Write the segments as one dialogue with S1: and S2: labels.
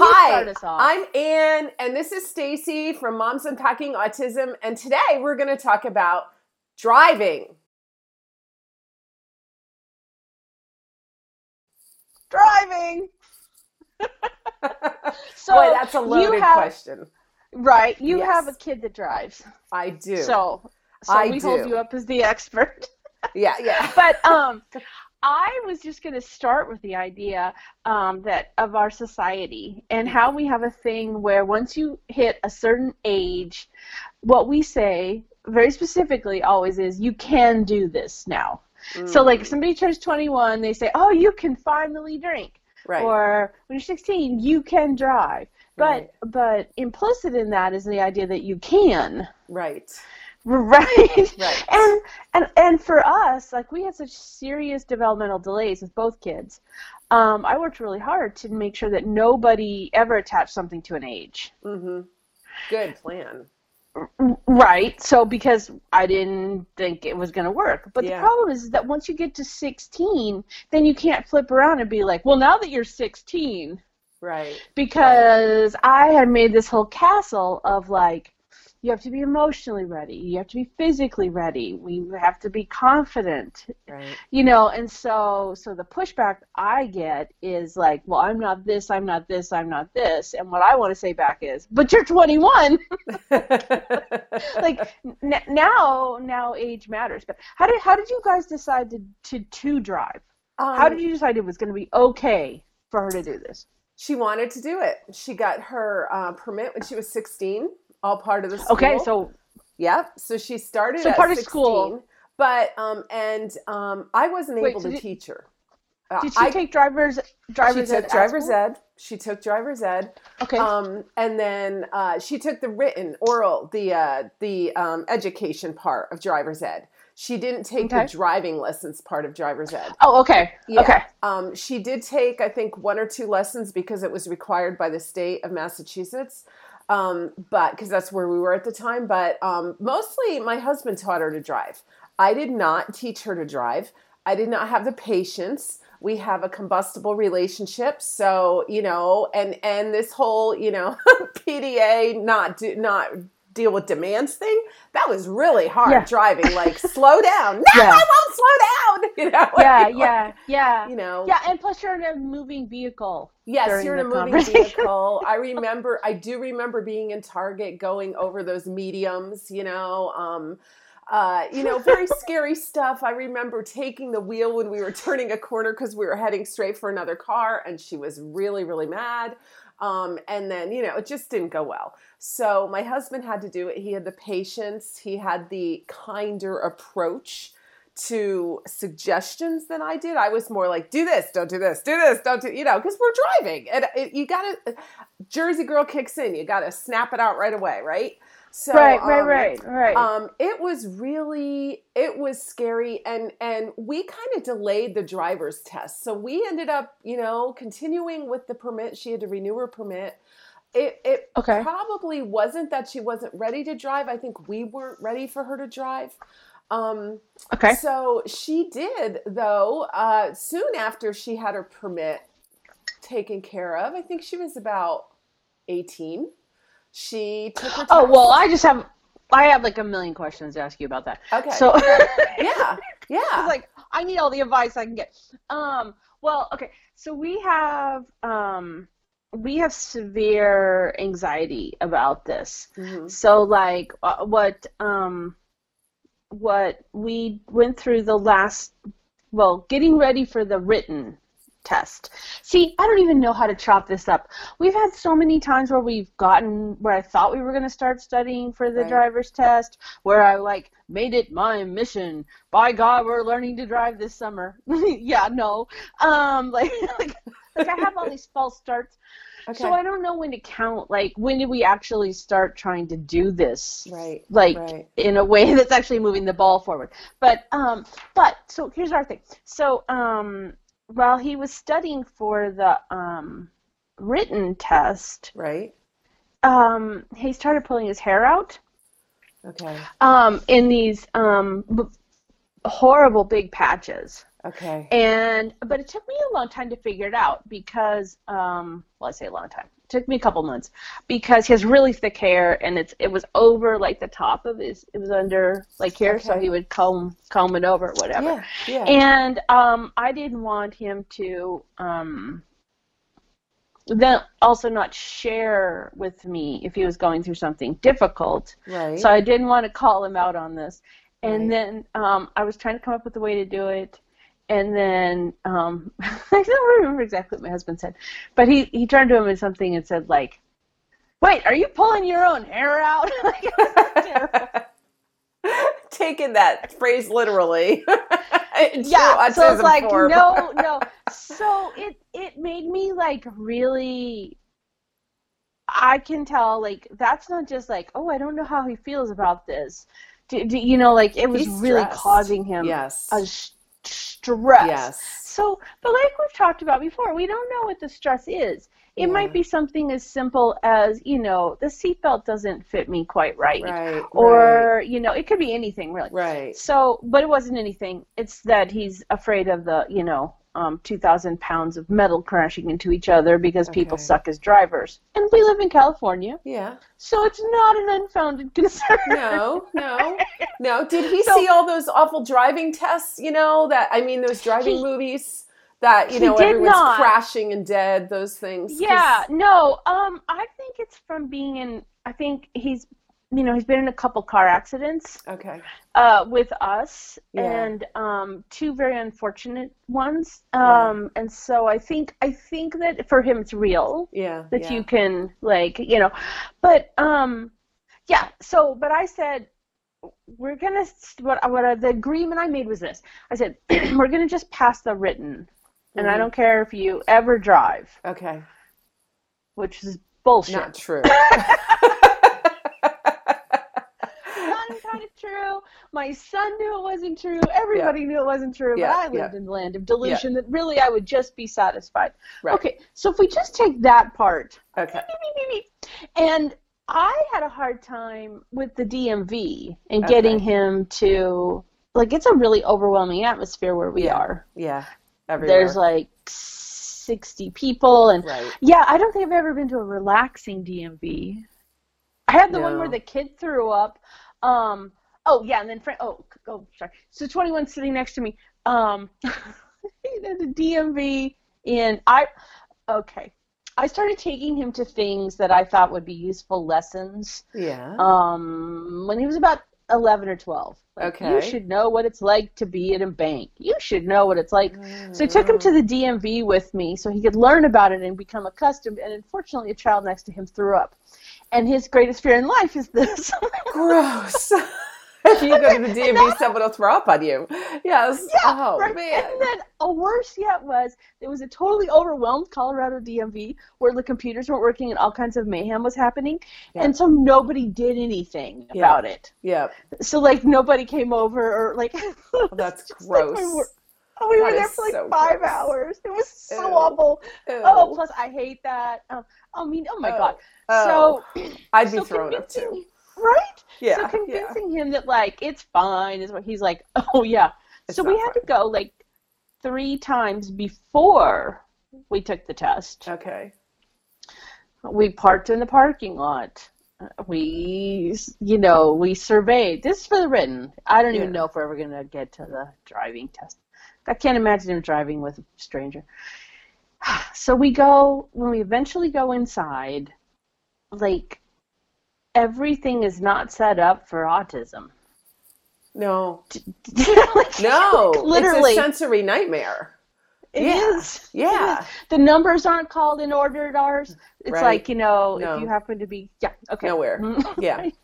S1: Hi,
S2: start us off.
S1: I'm Anne, and this is Stacy from Moms Unpacking Autism, and today we're going to talk about driving.
S2: driving. so
S1: Boy, that's a loaded
S2: have-
S1: question.
S2: Right, you
S1: Yes.
S2: have a kid that drives.
S1: I do.
S2: So, so
S1: I
S2: we hold you up as the expert.
S1: yeah, yeah.
S2: but um I was just going to start with the idea um, that of our society and how we have a thing where once you hit a certain age, what we say very specifically always is you can do this now. So like if
S1: Mm,
S2: somebody turns 21, they say, "Oh, you can finally drink."
S1: right.
S2: Or when you're 16, you can drive. But
S1: Right.
S2: but implicit in that is the idea that you can.
S1: right.
S2: Right.
S1: Right.
S2: And and and for us, like we had such serious developmental delays with both kids. Um, I worked really hard to make sure that nobody ever attached something to an age.
S1: Mm-hmm. Good plan.
S2: Right. So because I didn't think it was going to work. But
S1: Yeah.
S2: the problem is that once you get to 16, then you can't flip around and be like, "Well, now that you're 16,
S1: Right.
S2: because I had made this whole castle of like you have to be emotionally ready, you have to be physically ready, we have to be confident,
S1: Right.
S2: you know, and so so the pushback I get is like, well, I'm not this, I'm not this, I'm not this, and what I want to say back is, but you're 21. like n- now now age matters. But how did how did you guys decide to to to drive? how
S1: Um,
S2: did you decide it was going to be okay for her to do this?
S1: She wanted to do it. She got her uh, permit when she was 16, all part of the school.
S2: Okay, so
S1: Yep. So she started
S2: So
S1: at
S2: part of school.
S1: but um, and um, I wasn't
S2: Wait,
S1: able to
S2: did-
S1: teach her. Uh,
S2: Did she
S1: I,
S2: take driver's driver's
S1: she
S2: ed
S1: took driver's ed. She took driver's ed.
S2: Okay.
S1: Um, and then uh, she took the written, oral, the uh, the um, education part of driver's ed. She didn't take
S2: Okay.
S1: the driving lessons part of driver's ed.
S2: oh, okay.
S1: Yeah.
S2: Okay.
S1: Um, she did take, I think, one or two lessons because it was required by the state of Massachusetts. Um, but because that's where we were at the time. But um, mostly my husband taught her to drive. I did not teach her to drive. I did not have the patience. We have a combustible relationship, so you know, and and this whole you know PDA not do, not deal with demands thing that was really hard
S2: Yeah.
S1: driving. Like slow down. No,
S2: Yeah.
S1: I won't slow down. You know.
S2: Yeah,
S1: like-
S2: yeah, yeah.
S1: you know
S2: Yeah, and plus you're in a moving vehicle.
S1: yes you're in a moving vehicle i remember i do remember being in target going over those mediums you know um uh, you know, very scary stuff. I remember taking the wheel when we were turning a corner because we were heading straight for another car, and she was really, really mad. Um, and then, you know, it just didn't go well. So my husband had to do it. He had the patience, he had the kinder approach to suggestions than I did. I was more like, do this, don't do this, do this, don't do, you know, because we're driving. And it, you got to, Jersey girl kicks in. You got to snap it out right away, right? So,
S2: right, right,
S1: um,
S2: right, right.
S1: um, it was really it was scary and and we kind of delayed the driver's test. So we ended up you know continuing with the permit. She had to renew her permit. It it
S2: Okay.
S1: probably wasn't that she wasn't ready to drive. I think we weren't ready for her to drive. Um
S2: okay.
S1: so she did though uh soon after she had her permit taken care of. I think she was about 18 she took her
S2: Oh, well, I just have I have like a million questions to ask you about that.
S1: okay
S2: So
S1: yeah yeah
S2: I like, I need all the advice I can get. Um, well, okay. So we have um, we have severe anxiety about this.
S1: Mhm.
S2: So like uh, what um, what we went through the last well, getting ready for the written test. See, I don't even know how to chop this up. We've had so many times where we've gotten where I thought we were going to start studying for the
S1: Right.
S2: driver's test, where I like made it my mission. By God, we're learning to drive this summer. yeah, no. Um like like, like I have all these false starts.
S1: okay
S2: So I don't know when to count like when did we actually start trying to do this?
S1: right
S2: Like
S1: right
S2: in a way that's actually moving the ball forward. But um but so here's our thing. So um while he was studying for the um written test,
S1: right
S2: um he started pulling his hair out
S1: okay
S2: um in these um b- horrible big patches.
S1: Okay.
S2: And but it took me a long time to figure it out because um well I say a long time. Took me a couple months because he has really thick hair and it's it was over like the top of his it was under like here so he would comb comb it over whatever.
S1: Yeah. Yeah.
S2: And um I didn't want him to um then also not share with me if he was going through something difficult.
S1: right.
S2: So I didn't want to call him out on this. And
S1: Right.
S2: then um, I was trying to come up with a way to do it. And then um, I don't remember exactly what my husband said, but he, he turned to him and something and said like, "Wait, are you pulling your own hair out?" Like, it was terrible.
S1: Taking that phrase literally.
S2: Yeah, so it's like
S1: form.
S2: no, no. So it it made me like really. I can tell like that's not just like oh I don't know how he feels about this, do, do, you know like it was
S1: He's
S2: really
S1: stressed.
S2: causing him
S1: Yes.
S2: a stress.
S1: Yes.
S2: So, but like we've talked about before, we don't know what the stress is. It
S1: Yeah.
S2: might be something as simple as, you know, the seatbelt doesn't fit me quite right.
S1: Right.
S2: Or, you know, it could be anything really.
S1: Right.
S2: So, but it wasn't anything. It's that he's afraid of the, you know, um, 2,000 pounds of metal crashing into each other because people suck as drivers. And we live in California,
S1: Yeah.
S2: so it's not an unfounded concern.
S1: No, no, no. Did he
S2: So-
S1: see all those awful driving tests? You know that I mean, those driving
S2: He-
S1: movies that you know everyone's
S2: not.
S1: crashing and dead. Those things.
S2: Yeah, no. Um, I think it's from being in. I think he's, you know, he's been in a couple car accidents
S1: Okay.
S2: uh, with us,
S1: Yeah.
S2: and um, two very unfortunate ones.
S1: Yeah.
S2: Um, and so I think I think that for him it's real
S1: Yeah.
S2: that
S1: yeah.
S2: you can like you know, but um, yeah. So, but I said. We're gonna what what uh, the agreement I made was this. I said we're gonna just pass the written, and I
S1: Mhm.
S2: don't care if you ever drive,
S1: Okay.
S2: which is bullshit.
S1: Not true.
S2: not kind of true. My son knew it wasn't true. Everybody knew it wasn't true.
S1: Yeah,
S2: but I lived
S1: yeah.
S2: in the land of delusion that really I would just be satisfied.
S1: Right.
S2: Okay, so if we just take that part,
S1: Okay.
S2: and I had a hard time with the DMV and
S1: Okay.
S2: getting him to like it's a really overwhelming atmosphere where we
S1: Yeah.
S2: are.
S1: Yeah. Everywhere.
S2: There's like 60 people and
S1: right.
S2: yeah, I don't think I've ever been to a relaxing DMV. I had the one where the kid threw up. Um, oh yeah, and then Frank. Oh, oh, sorry. So 21 sitting next to me. Um, the DMV in I. Okay, I started taking him to things that I thought would be useful lessons.
S1: Yeah.
S2: Um, when he was about 11 or 12. Like, You should know what it's like to be at a bank. You should know what it's like so I took him to the DMV with me so he could learn about it and become accustomed. And unfortunately, a child next to him threw up. And his greatest fear in life is this.
S1: Gross. if you go to the DMV, someone will throw up on you. Yes.
S2: Yeah,
S1: oh
S2: right.
S1: man.
S2: And then a worse yet was there was a totally overwhelmed Colorado DMV where the computers weren't working and all kinds of mayhem was happening.
S1: Yeah.
S2: And so nobody did anything
S1: Yeah.
S2: about it.
S1: Yeah.
S2: So like nobody came over or like
S1: Oh, that's
S2: just like we
S1: gross.
S2: oh, we were there for like
S1: so
S2: five
S1: gross.
S2: hours. It was so
S1: Ew.
S2: awful.
S1: Ew.
S2: Oh, plus I hate that. Um, I mean, oh my
S1: Oh.
S2: god.
S1: Oh.
S2: So
S1: I'd be
S2: so
S1: thrown up too.
S2: Right?
S1: Yeah.
S2: so
S1: yeah.
S2: convincing him that like it's fine is what he's like, oh yeah.
S1: It's
S2: so we had to go like three times before we took the test.
S1: Okay.
S2: We parked in the parking lot. We, you know, we surveyed. This is for the written. I don't even know if we're ever gonna get to the driving test. I can't imagine him driving with a stranger. So we go when we eventually go inside. Like everything is not set up for autism.
S1: No.
S2: Like,
S1: No.
S2: literally,
S1: It's a sensory nightmare.
S2: it
S1: yeah.
S2: is.
S1: Yeah.
S2: It is. The numbers aren't called in order at ours. It's
S1: Right.
S2: like you know,
S1: No.
S2: if you happen to be, yeah, okay,
S1: Nowhere. Yeah.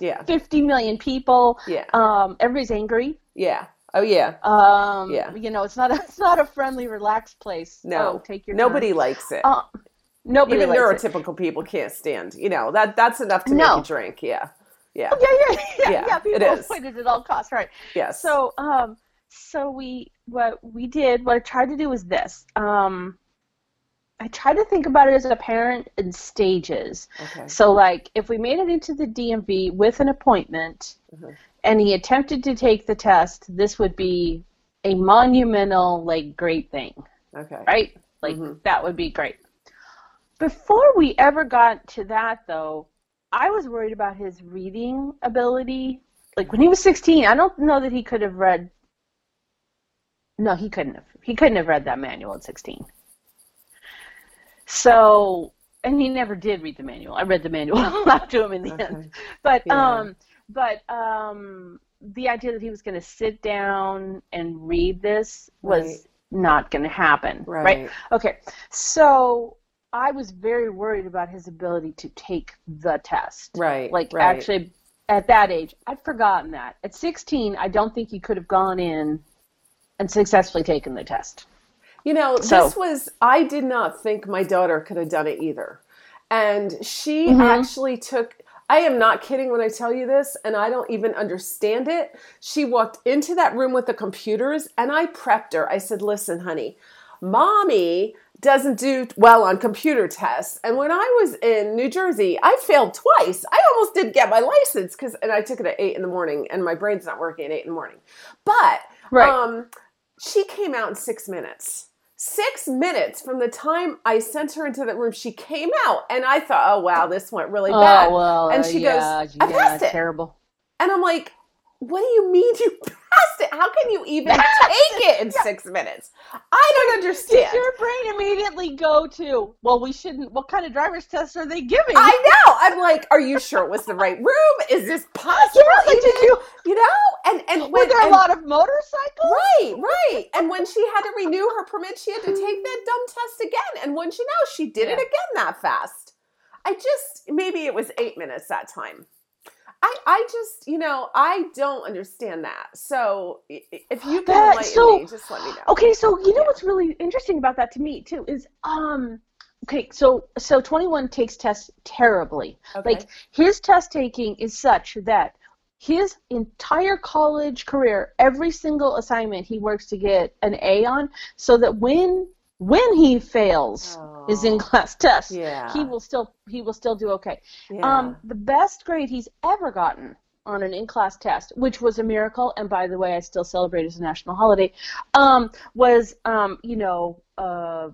S1: Yeah.
S2: Fifty million people.
S1: Yeah.
S2: Um, everybody's angry.
S1: Yeah. Oh yeah.
S2: Um,
S1: Yeah.
S2: You know, it's not a, it's not a friendly, relaxed place.
S1: No.
S2: Oh, take your
S1: Nobody
S2: time.
S1: likes it.
S2: Uh, nobody
S1: Even
S2: likes it.
S1: neurotypical people can't stand. You know that that's enough to
S2: No.
S1: make you drink. Yeah. Yeah.
S2: Yeah, yeah, yeah,
S1: Yeah,
S2: yeah. People
S1: is.
S2: avoid it at all costs, right?
S1: Yes.
S2: So, um, so we what we did, what I tried to do was this. Um, I tried to think about it as a parent in stages.
S1: okay.
S2: So, like, if we made it into the DMV with an appointment,
S1: Mhm.
S2: and he attempted to take the test, this would be a monumental, like, great thing,
S1: Okay.
S2: right? Like,
S1: Mhm.
S2: that would be great. Before we ever got to that, though, I was worried about his reading ability. Like, when he was 16, I don't know that he could have read. No, he couldn't have. He couldn't have read that manual at 16. So, and he never did read the manual. I read the manual out to him in the end. But
S1: Yeah.
S2: um, but um, the idea that he was going to sit down and read this was
S1: Right.
S2: not going to happen, right.
S1: Right.
S2: Okay, so I was very worried about his ability to take the test.
S1: Right.
S2: Like
S1: right.
S2: actually, at that age, I'd forgotten that. At 16, I don't think he could have gone in and successfully taken the test.
S1: You know,
S2: So-
S1: this was, I did not think my daughter could have done it either. And she
S2: Mhm.
S1: actually took, I am not kidding when I tell you this, and I don't even understand it. She walked into that room with the computers, and I prepped her. I said, Listen, honey, mommy doesn't do well on computer tests. And when I was in New Jersey, I failed twice. I almost didn't get my license because, and I took it at eight in the morning, and my brain's not working at eight in the morning. But
S2: Right.
S1: um, she came out in six minutes. Six minutes from the time I sent her into the room, she came out, and I thought, "Oh wow, this went really bad."
S2: Oh well,
S1: and she
S2: yeah,
S1: goes, "I
S2: yeah,
S1: passed it."
S2: Terrible.
S1: And I'm like, "What do you mean you passed it? How can you even take it in six minutes? I don't understand."
S2: Did your brain immediately go to, well, we shouldn't, what kind of driver's test are they giving?
S1: I know. I'm like, "Are you sure it was the right room? Is this possible?"
S2: Yeah, like, did you,
S1: You know? And and
S2: were
S1: when
S2: there a
S1: and-
S2: lot of motorcycles?
S1: Right, right. And when she had to renew her permit, she had to take that dumb test again. And when you know, she did it again that fast. I just maybe it was eight minutes that time. I I just you know I don't understand that. So if you can
S2: That-
S1: enlighten
S2: so-
S1: me, just let me know.
S2: Okay, so you know
S1: Yeah.
S2: what's really interesting about that to me too is um okay, so so 21 takes tests terribly.
S1: Okay.
S2: Like his test taking is such that his entire college career, every single assignment he works to get an A on, so that when when he fails his in class test,
S1: yeah.
S2: he will still he will still do okay.
S1: yeah.
S2: Um, the best grade he's ever gotten on an in-class test, which was a miracle, and by the way, I still celebrate as a national holiday, um, was um, you know, uh,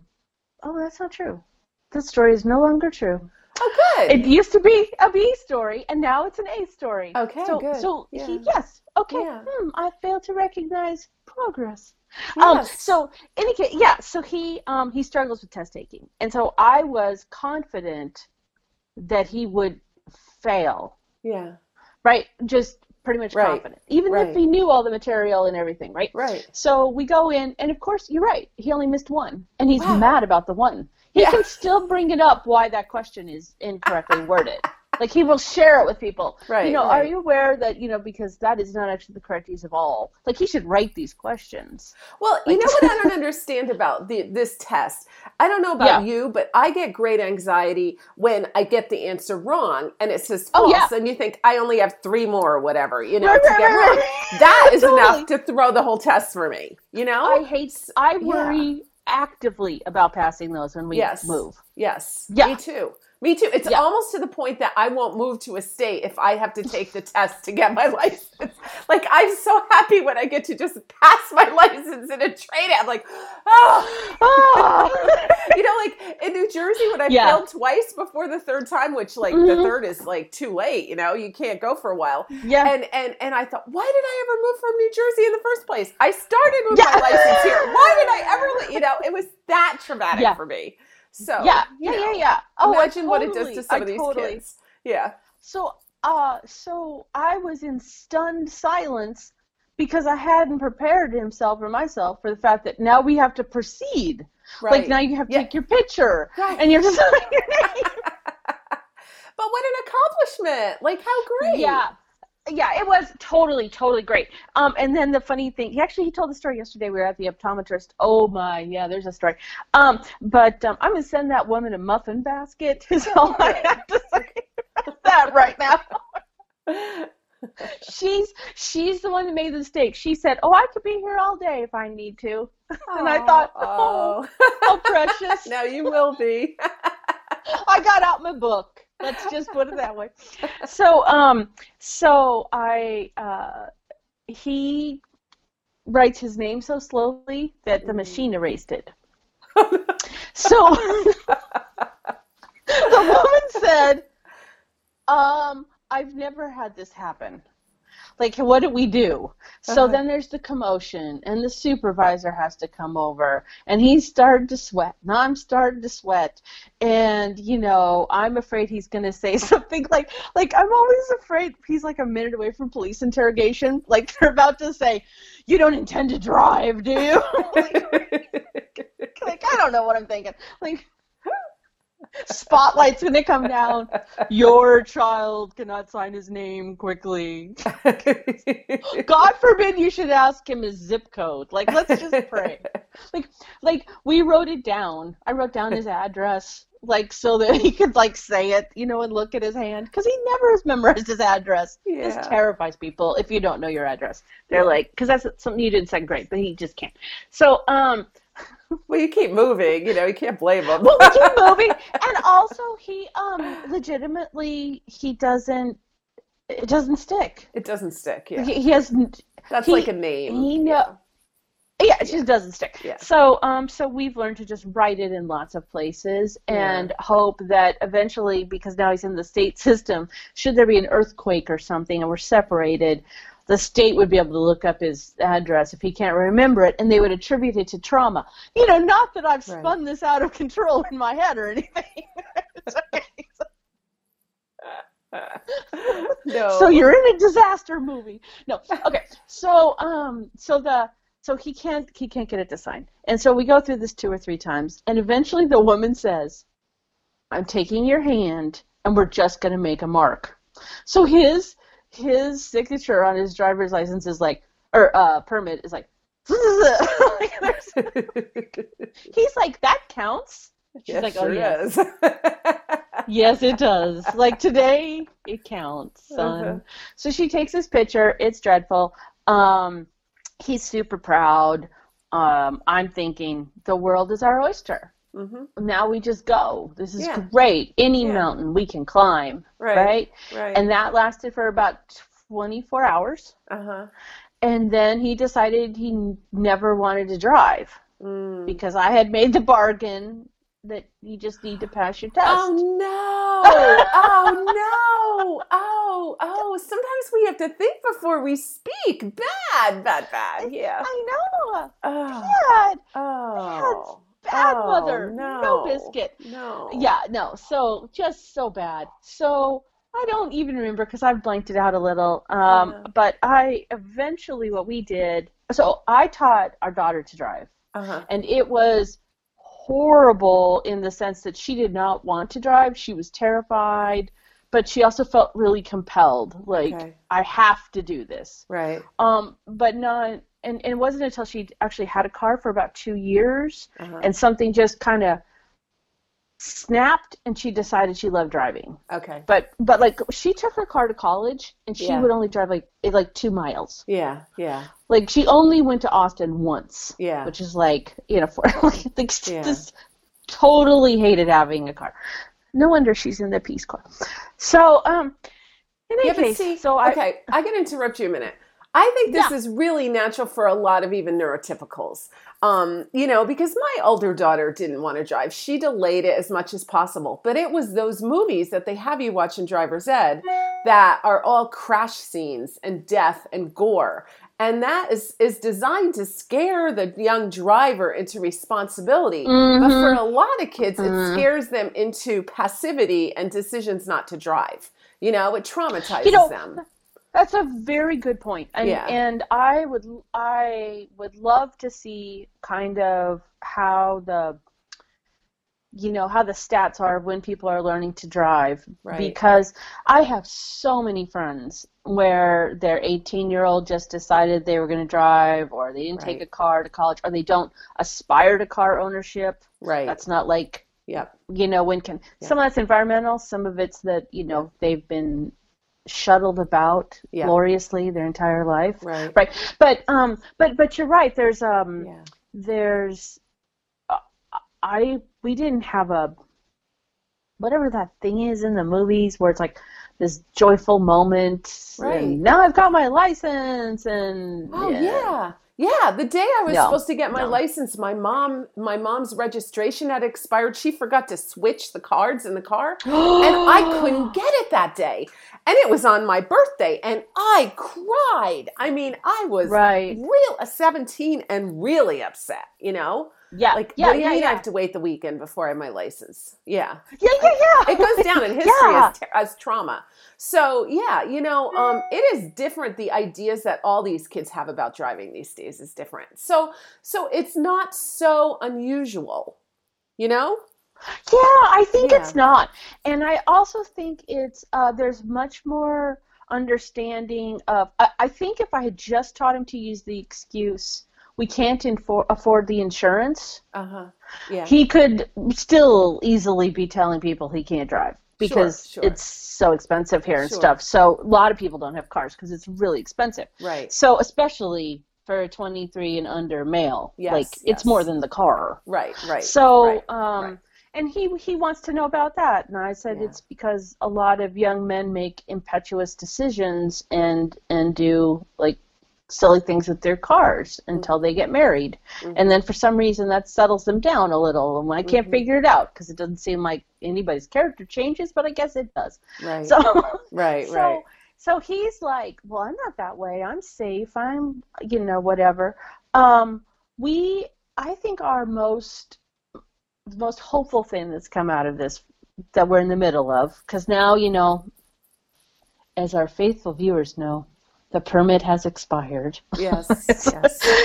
S2: oh, that's not true. That story is no longer true.
S1: oh, good.
S2: It used to be a B story, and now it's an A story.
S1: Okay,
S2: so
S1: good.
S2: so
S1: Yeah.
S2: he yes, okay.
S1: Yeah.
S2: Hmm, I failed to recognize progress. Um, so in any case, yeah, so he um, he struggles with test taking, and so I was confident that he would fail,
S1: yeah.
S2: right? Just pretty much
S1: Right.
S2: confident, even
S1: Right.
S2: if he knew all the material and everything, right?
S1: Right.
S2: So we go in, and of course, you're right. He only missed one, and he's
S1: Wow.
S2: mad about the one. He
S1: Yeah.
S2: can still bring it up why that question is incorrectly worded. Like he will share it with people.
S1: Right,
S2: You know, are you aware that you know because that is not actually the correct use of all. Like he should write these questions.
S1: Well, you know what I don't understand about the, this test? I don't know about
S2: Yeah.
S1: you, but I get great anxiety when I get the answer wrong and it says
S2: Oh,
S1: false,
S2: yeah.
S1: and you think I only have three more or whatever, you know,
S2: Right,
S1: to
S2: right,
S1: get wrong.
S2: right.
S1: That is
S2: Totally.
S1: enough to throw the whole test for me, you know?
S2: I hate. I
S1: yeah.
S2: worry actively about passing those when we
S1: Yes.
S2: move.
S1: Yes.
S2: Yeah.
S1: Me too. Me too. It's
S2: Yeah.
S1: almost to the point that I won't move to a state if I have to take the test to get my license. Like I'm so happy when I get to just pass my license in a train. I'm like, oh.
S2: Ah!
S1: you know, like in New Jersey when I
S2: Yeah.
S1: failed twice before the third time, which like the
S2: Mhm.
S1: third is like too late. You know, you can't go for a while.
S2: yeah.
S1: And and and I thought, why did I ever move from New Jersey in the first place? I started with
S2: Yeah.
S1: my license here. Why did I ever? You know, it was that traumatic for me. So
S2: yeah.
S1: you
S2: Yeah.
S1: know,
S2: Yeah. Yeah. Oh,
S1: imagine what it does to some
S2: I
S1: of these
S2: totally-
S1: kids. Yeah.
S2: So, uh, so I was in stunned silence because I hadn't prepared himself or myself for the fact that now we have to proceed.
S1: Right.
S2: Like now you have to
S1: Yeah.
S2: take your picture
S1: Right.
S2: and you're just
S1: but what an accomplishment! Like how great.
S2: Yeah. Yeah, it was totally, totally great. Um, and then the funny thing, he actually he told the story yesterday. We were at the optometrist. Oh my, yeah, there's a story. Um, but um, I'm gonna send that woman a muffin basket. Is all I have to say about that right now. She's she's the one that made the mistake. She said, "Oh, I could be here all day if I need to." And I thought, oh, How precious!
S1: now you will be.
S2: I got out my book. Let's just put it that way. So, um, so I, uh, he writes his name so slowly that the machine erased it. so the woman said, um, I've never had this happen. Like, what do we do? So
S1: Uh-huh.
S2: then there's the commotion, and the supervisor has to come over, and he's starting to sweat, and I'm starting to sweat, and you know, I'm afraid he's gonna say something like, like I'm always afraid he's like a minute away from police interrogation, like they're about to say, "You don't intend to drive, do you?" like, like I don't know what I'm thinking, like. Spotlight's gonna come down. Your child cannot sign his name quickly. God forbid you should ask him his zip code. Like, let's just pray. Like, like we wrote it down. I wrote down his address, like so that he could like say it, you know, and look at his hand, because he never has memorized his address.
S1: Yeah.
S2: This terrifies people if you don't know your address. They're like, because that's something you did in second grade, but he just can't. So, um,
S1: well, you keep moving. You know, you can't blame him.
S2: well, we keep moving, and also he, um, legitimately, he doesn't. It doesn't stick.
S1: it doesn't stick. Yeah,
S2: He, he has.
S1: that's
S2: he-
S1: like a name.
S2: He know. Yeah, it just doesn't stick.
S1: Yeah.
S2: So, um, so we've learned to just write it in lots of places and hope that eventually, because now he's in the state system, should there be an earthquake or something and we're separated, the state would be able to look up his address if he can't remember it, and they would attribute it to trauma. You know, not that I've
S1: Right.
S2: spun this out of control in my head or anything.
S1: No.
S2: So you're in a disaster movie. No. Okay. So um so the so he can't he can't get it to sign. And so we go through this two or three times and eventually the woman says, "I'm taking your hand and we're just going to make a mark." So his his signature on his driver's license is like or uh permit is like Like, he's like that counts. She's
S1: Yes,
S2: like,
S1: sure
S2: "Oh, yes."
S1: does.
S2: Yes, it does. Like today, it counts, son.
S1: Uh-huh.
S2: So she takes his picture. It's dreadful. Um, he's super proud. Um, I'm thinking the world is our oyster.
S1: Mhm.
S2: Now we just go. This is
S1: Yeah.
S2: great. Any
S1: Yeah.
S2: mountain we can climb,
S1: Right.
S2: right?
S1: Right.
S2: And that lasted for about 24 hours.
S1: uh huh.
S2: And then he decided he never wanted to drive
S1: Mm.
S2: because I had made the bargain that you just need to pass your test.
S1: Oh no! oh no! Oh oh! Sometimes we have to think before we speak. Bad, bad, bad. Yeah.
S2: I know.
S1: Oh.
S2: Bad.
S1: Oh.
S2: Bad
S1: Oh,
S2: mother.
S1: No.
S2: No biscuit.
S1: No.
S2: Yeah, no. So just so bad. So I don't even remember because I've blanked it out a little. Um,
S1: Uh-huh.
S2: But I eventually what we did. So I taught our daughter to drive,
S1: Uh huh.
S2: and it was horrible in the sense that she did not want to drive. She was terrified, but she also felt really compelled. Like
S1: Okay.
S2: I have to do this.
S1: Right.
S2: Um, but not. And, and it wasn't until she actually had a car for about two years
S1: Uh-huh.
S2: and something just kind of snapped and she decided she loved driving
S1: Okay.
S2: but but like she took her car to college and she
S1: Yeah.
S2: would only drive like like two miles
S1: Yeah. Yeah.
S2: like she only went to austin once
S1: Yeah.
S2: which is like you know for like, she
S1: Yeah.
S2: just totally hated having a car no wonder she's in the peace corps so um in
S1: Yeah, but
S2: case
S1: see,
S2: so i
S1: okay, I can interrupt you a minute. I think this
S2: Yeah.
S1: is really natural for a lot of even neurotypicals. Um, you know, because my older daughter didn't want to drive. She delayed it as much as possible. But it was those movies that they have you watch in Driver's Ed that are all crash scenes and death and gore. And that is, is designed to scare the young driver into responsibility. But for a lot of kids, it scares them into passivity and decisions not to drive. You know, it traumatizes
S2: You know,
S1: them.
S2: That's a very good point. And,
S1: Yeah.
S2: and I would I would love to see kind of how the you know how the stats are when people are learning to drive
S1: Right.
S2: because I have so many friends where their 18 year old just decided they were going to drive or they didn't take a car to college or they don't aspire to car ownership.
S1: Right.
S2: That's not like
S1: Yep.
S2: you know when can
S1: Yeah.
S2: some of that's environmental some of it's that you know they've been shuttled about
S1: Yeah.
S2: gloriously their entire life
S1: Right.
S2: right but um but but you're right there's um
S1: Yeah.
S2: there's uh, i we didn't have a whatever that thing is in the movies where it's like this joyful moment
S1: Right.
S2: and now i've got my license and
S1: Oh yeah. Yeah, the day I was
S2: No,
S1: supposed to get my
S2: no.
S1: license, my mom, my mom's registration had expired. She forgot to switch the cards in the car, and I couldn't get it that day. And it was on my birthday, and I cried. I mean, I was
S2: Right.
S1: real a 17 and really upset, you know?
S2: Yeah.
S1: Like,
S2: yeah,
S1: what do you
S2: yeah,
S1: mean
S2: yeah.
S1: I have to wait the weekend before I have my license? Yeah.
S2: yeah, yeah, yeah.
S1: It goes down in history as, as trauma. So, yeah, you know, um, it is different. The ideas that all these kids have about driving these days is different. So, so it's not so unusual, you know?
S2: Yeah, I think it's not. And I also think it's uh, there's much more understanding of. I, I think if I had just taught him to use the excuse, we can't infor- afford the insurance,
S1: Uh huh. Yeah.
S2: he could still easily be telling people he can't drive because
S1: sure.
S2: it's so expensive here and
S1: Sure.
S2: stuff. So a lot of people don't have cars because it's really expensive.
S1: right.
S2: So especially for a 23 and under male,
S1: Yes,
S2: like
S1: yes.
S2: it's more than the car.
S1: Right. Right.
S2: So,
S1: right,
S2: um,
S1: right.
S2: and he he wants to know about that, and I said
S1: Yeah.
S2: it's because a lot of young men make impetuous decisions and and do like silly things with their cars until they get married,
S1: Mhm.
S2: and then for some reason that settles them down a little, and I can't
S1: Mhm.
S2: figure it out because it doesn't seem like anybody's character changes, but I guess it does.
S1: right.
S2: So,
S1: right.
S2: so
S1: right.
S2: so he's like, well, I'm not that way. I'm safe. I'm, you know, whatever. Um, we, I think, our most, the most hopeful thing that's come out of this that we're in the middle of, because now, you know, as our faithful viewers know, the permit has expired.
S1: Yes.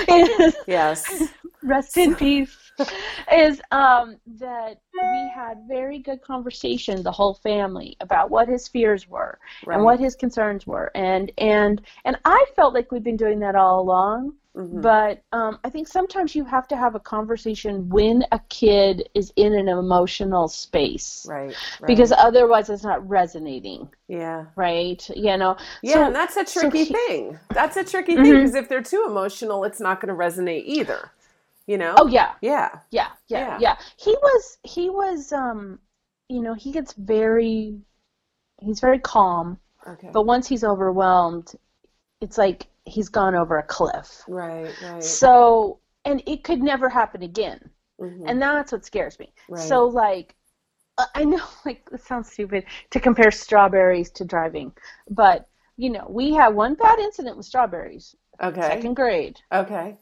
S1: yes. Yes.
S2: Rest in peace. Is um, that we had very good conversation, the whole family, about what his fears were
S1: Right.
S2: and what his concerns were, and and and I felt like we'd been doing that all along.
S1: Mhm.
S2: But um, I think sometimes you have to have a conversation when a kid is in an emotional space,
S1: Right. right.
S2: because otherwise it's not resonating,
S1: yeah.
S2: right? You know.
S1: Yeah,
S2: So-
S1: and that's a
S2: so
S1: tricky
S2: he-
S1: thing. That's a tricky thing
S2: Mhm.
S1: because if they're too emotional, it's not going to resonate either. You know?
S2: Oh yeah,
S1: yeah.
S2: yeah, yeah,
S1: Yeah.
S2: yeah. He was he was um, you know, he gets very, he's very calm,
S1: Okay.
S2: but once he's overwhelmed, it's like he's gone over a cliff.
S1: right. Right.
S2: So, and it could never happen again.
S1: Mhm.
S2: And that's what scares me.
S1: Right.
S2: So, like, uh, I know, like, it sounds stupid to compare strawberries to driving, but, you know, we had one bad incident with strawberries,
S1: okay.
S2: second grade.
S1: Okay.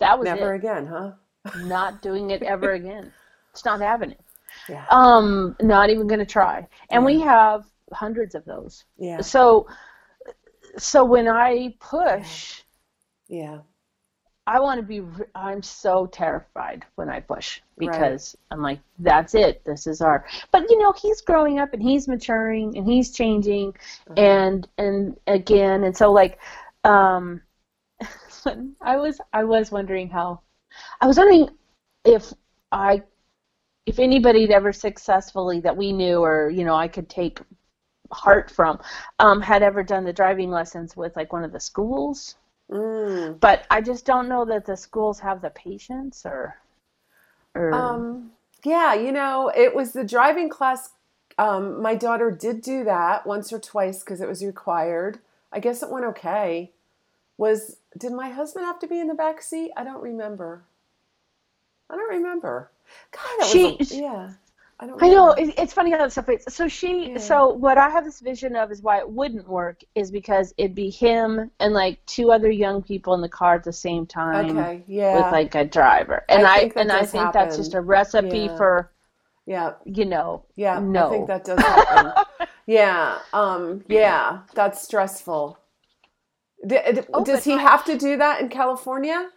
S2: That was
S1: Never
S2: it.
S1: again, huh?
S2: Not doing it ever again. It's not having it.
S1: Yeah.
S2: Um, not even going to try. And we have hundreds of those.
S1: Yeah.
S2: So, so when I push,
S1: Yeah.
S2: I want to be. I'm so terrified when I push
S1: Right.
S2: because I'm like, that's it. This is our. But you know, he's growing up and he's maturing and he's changing,
S1: Uh-huh.
S2: and and again, and so like, um, I was I was wondering how, I was wondering if I, if anybody had ever successfully that we knew or you know I could take heart from, um, had ever done the driving lessons with like one of the schools
S1: Mm.
S2: but I just don't know that the schools have the patience or or
S1: Um, yeah, you know, it was the driving class. Um, my daughter did do that once or twice because it was required. I guess it went okay. Was did my husband have to be in the back seat? I don't remember. I don't remember. God,
S2: She-
S1: was a, yeah. I don't.
S2: I know it's funny how that stuff is. So she,
S1: Yeah.
S2: so what I have this vision of is why it wouldn't work is because it'd be him and like two other young people in the car at the same time
S1: Okay. Yeah.
S2: with like a driver, and
S1: I
S2: I, and I think that's just a recipe
S1: Yeah.
S2: for
S1: yeah.
S2: you know
S1: Yeah. I
S2: No.
S1: think that does happen. yeah. Um. Yeah. That's stressful. D-
S2: Oh,
S1: does he
S2: I-
S1: have to do that in California?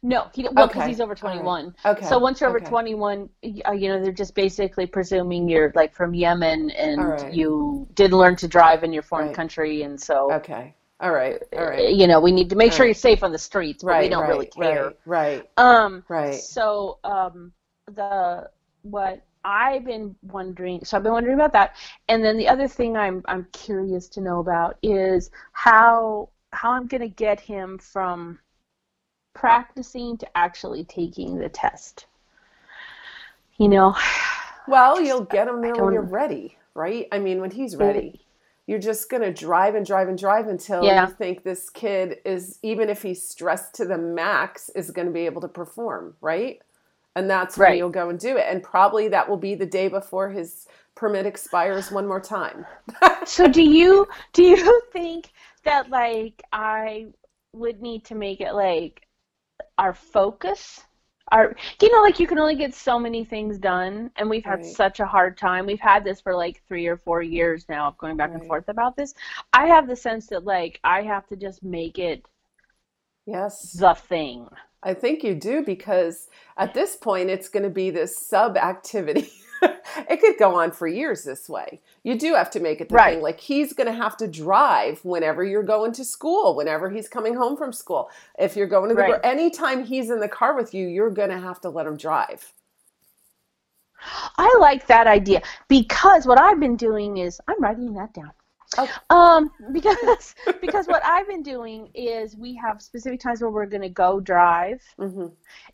S2: no he well because
S1: Okay.
S2: he's over
S1: All right.
S2: 21
S1: Okay.
S2: so once you're over
S1: okay.
S2: 21 uh, you know they're just basically presuming you're like from Yemen and
S1: right.
S2: you didn't learn to drive in your foreign
S1: Right.
S2: country and so
S1: Okay. All right. All right.
S2: you know, we need to make sure you're safe on the streets, but
S1: Right.
S2: we don't
S1: right,
S2: really care.
S1: Right. Right.
S2: Um,
S1: Right.
S2: so um, the what I've been wondering, so I've been wondering about that, and then the other thing I'm I'm curious to know about is how how I'm gonna get him from practicing to actually taking the test. You know,
S1: Well, you'll get him there when you're ready, right? I mean, when he's ready. you're just going to drive and drive and drive until
S2: Yeah.
S1: you think this kid is even if he's stressed to the max is going to be able to perform right and that's when
S2: Right.
S1: you'll go and do it and probably that will be the day before his permit expires one more time
S2: So do you do you think that like I would need to make it like our focus? Our you know like you can only get so many things done and we've had
S1: Right.
S2: such a hard time. We've had this for like 3 or 4 years now of going back and forth about this. I have the sense that like I have to just make it
S1: yes
S2: the thing.
S1: I think you do because at this point it's going to be this sub activity. it could go on for years this way. You do have to make it the
S2: Right.
S1: thing. Like he's going to have to drive whenever you're going to school, whenever he's coming home from school. If you're going to the
S2: Right.
S1: anytime he's in the car with you, you're going to have to let him drive.
S2: I like that idea because what I've been doing is I'm writing that down.
S1: Okay.
S2: Um, because because what I've been doing is we have specific times where we're going to go drive,
S1: hmm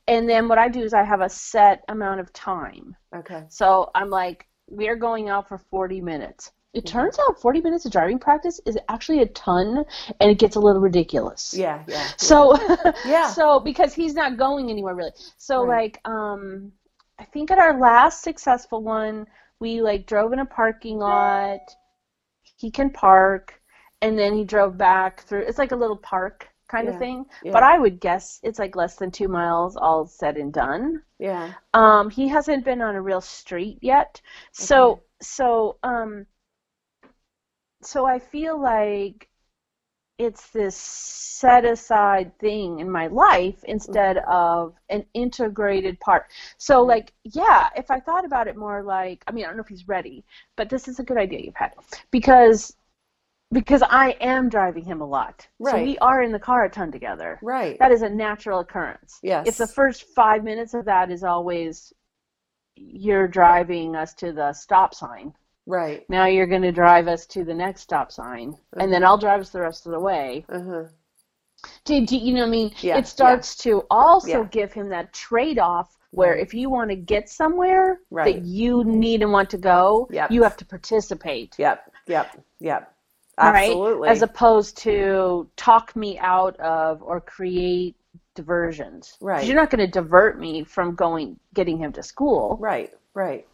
S2: and then what I do is I have a set amount of time.
S1: Okay.
S2: So I'm like, we're going out for 40 minutes. It
S1: Mhm.
S2: turns out 40 minutes of driving practice is actually a ton, and it gets a little ridiculous.
S1: Yeah, yeah. yeah.
S2: So
S1: Yeah.
S2: so because he's not going anywhere really. So
S1: Right.
S2: like um I think at our last successful one, we like drove in a parking lot. He can park and then he drove back through it's like a little park kind
S1: Yeah.
S2: of thing.
S1: yeah,
S2: But I would guess it's like less than 2 miles all said and done.
S1: yeah.
S2: Um he hasn't been on a real street yet. So so um so I feel like it's this set aside thing in my life instead
S1: Mm-hmm.
S2: of an integrated part. So
S1: Mhm.
S2: like yeah, if I thought about it more like I mean I don't know if he's ready, but this is a good idea you've had because because I am driving him a lot. So
S1: Right.
S2: we are in the car a ton together.
S1: Right.
S2: That is a natural occurrence.
S1: Yes.
S2: If the first five minutes of that is always you're driving us to the stop sign.
S1: Right.
S2: Now you're going to drive us to the next stop sign, and then I'll drive us the rest of the way.
S1: Uh-huh.
S2: Do, do you know what I mean?
S1: Yeah,
S2: it starts to also
S1: Yeah.
S2: give him that trade off where
S1: Right.
S2: if you want to get somewhere
S1: Right.
S2: that you need and want to go,
S1: Yep.
S2: you have to participate.
S1: Yep. Yep. Yep.
S2: All right?
S1: Absolutely.
S2: As opposed to talk me out of or create diversions.
S1: Right.
S2: You're not going to divert me from going getting him to school.
S1: right. Right.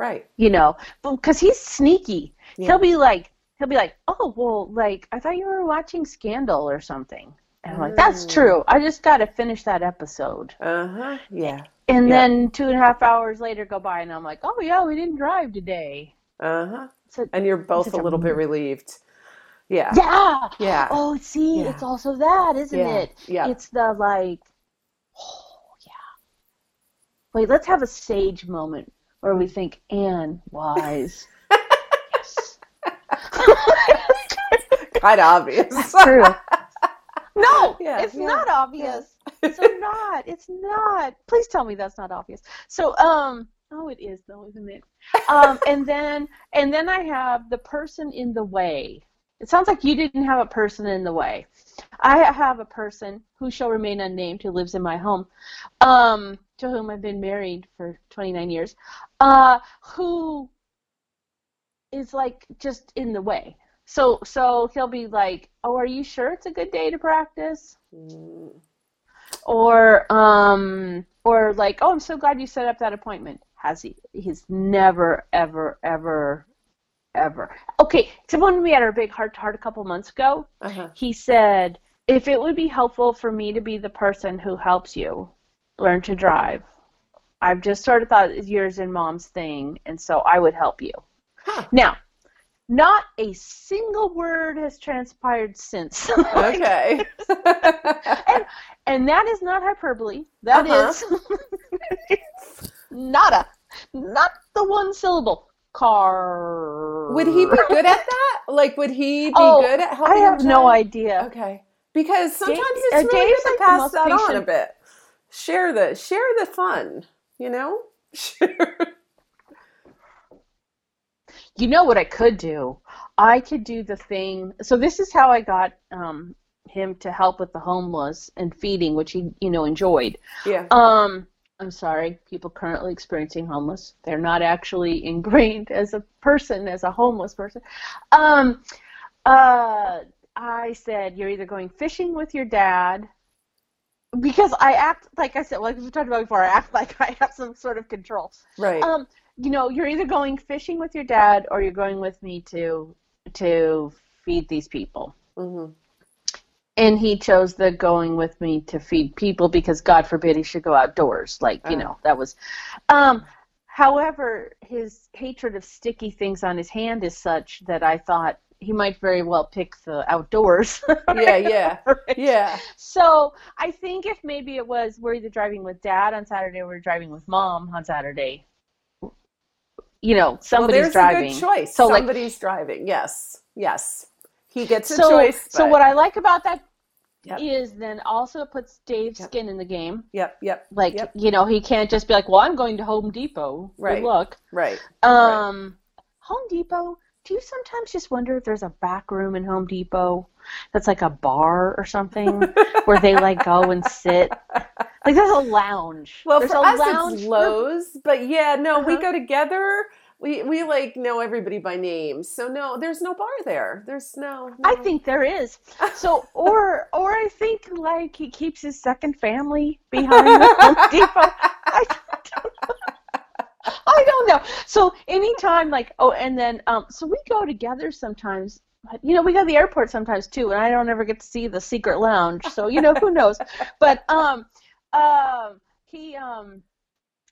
S1: Right.
S2: you know, because he's sneaky.
S1: Yeah.
S2: He'll be like, he'll be like, oh well, like I thought you were watching Scandal or something, and I'm like, that's
S1: Mm.
S2: true. I just got to finish that episode,
S1: Uh-huh. Yeah.
S2: and
S1: Yeah.
S2: then two and a half hours later go by, and I'm like, oh yeah, we didn't drive today.
S1: Uh-huh.
S2: So
S1: And you're both a
S2: a-
S1: little bit relieved. Yeah.
S2: yeah,
S1: Yeah.
S2: oh see,
S1: Yeah.
S2: it's also that, isn't
S1: Yeah.
S2: it?
S1: Yeah.
S2: It's the like, oh yeah. Wait, let's have a sage moment where we think Anne wise. yes.
S1: Kind of obvious.
S2: That's true. No,
S1: Yeah,
S2: it's
S1: yeah,
S2: not obvious. It's not. It's not. Please tell me that's not obvious. So, um, oh, it is though, isn't it? Um, and then, and then I have the person in the way. It sounds like you didn't have a person in the way. I have a person who shall remain unnamed who lives in my home, um, to whom I've been married for 29 years, uh, who is like just in the way. So so he'll be like, "Oh, are you sure it's a good day to practice?"
S1: Mm,
S2: Or um or like, "Oh, I'm so glad you set up that appointment." Has he? He's never ever ever ever. Okay, except when we had our big heart to heart a couple months ago,
S1: Uh-huh.
S2: he said, "If it would be helpful for me to be the person who helps you learn to drive, I've just sort of thought yours and mom's thing, and so I would help you."
S1: Huh.
S2: Now, not a single word has transpired since.
S1: Okay.
S2: and that is not hyperbole. That is
S1: Uh-huh.
S2: nada. Not the one syllable. Car.
S1: would he be good at that? Like, would he be
S2: Oh,
S1: good at helping?
S2: I
S1: have
S2: no idea.
S1: Okay. Because sometimes
S2: Dave-
S1: it's really
S2: Dave's
S1: good to
S2: the
S1: pass that on a bit. Share the share the fun, you know? Share.
S2: You know what I could do? I could do the thing. So this is how I got um, him to help with the homeless and feeding, which he you know enjoyed.
S1: Yeah.
S2: Um, I'm sorry, people currently experiencing homeless. They're not actually ingrained as a person, as a homeless person. Um, uh, I said, you're either going fishing with your dad, because I act, like I said, like we talked about before, I act like I have some sort of control.
S1: Right.
S2: Um, you know, you're either going fishing with your dad or you're going with me to to feed these people.
S1: Mm-hmm.
S2: And he chose the going with me to feed people because God forbid he should go outdoors. Like, you
S1: Uh.
S2: know, that was um however, his hatred of sticky things on his hand is such that I thought he might very well pick the outdoors.
S1: Yeah, yeah,
S2: Right?
S1: yeah.
S2: So I think if maybe it was we're either driving with dad on Saturday or we're driving with mom on Saturday. You know,
S1: Well,
S2: somebody's
S1: there's
S2: driving.
S1: a good choice.
S2: So like
S1: Somebody's driving. Yes, yes. He gets a
S2: so
S1: choice.
S2: so what I like about that is
S1: Yep.
S2: then also it puts Dave's
S1: Yep.
S2: skin in the game.
S1: Yep, yep.
S2: Like
S1: Yep.
S2: you know, he can't just be like, "Well, I'm going to Home Depot." Good
S1: Right.
S2: luck.
S1: Right.
S2: Um, Home Depot. Do you sometimes just wonder if there's a back room in Home Depot that's like a bar or something where they like go and sit? Like there's a lounge.
S1: Well,
S2: there's
S1: for
S2: a
S1: us
S2: lounge
S1: it's
S2: for-
S1: Lowe's, but yeah, no, we
S2: Uh-huh.
S1: go together. We we like know everybody by name, so no, there's no bar there. There's no.
S2: I think there is. So, or or I think like he keeps his second family behind the Home Depot. I don't know. I don't know. So anytime like oh, and then um, so we go together sometimes. But, You know, we go to the airport sometimes too, and I don't ever get to see the secret lounge. So you know, who knows? But um, um, he um.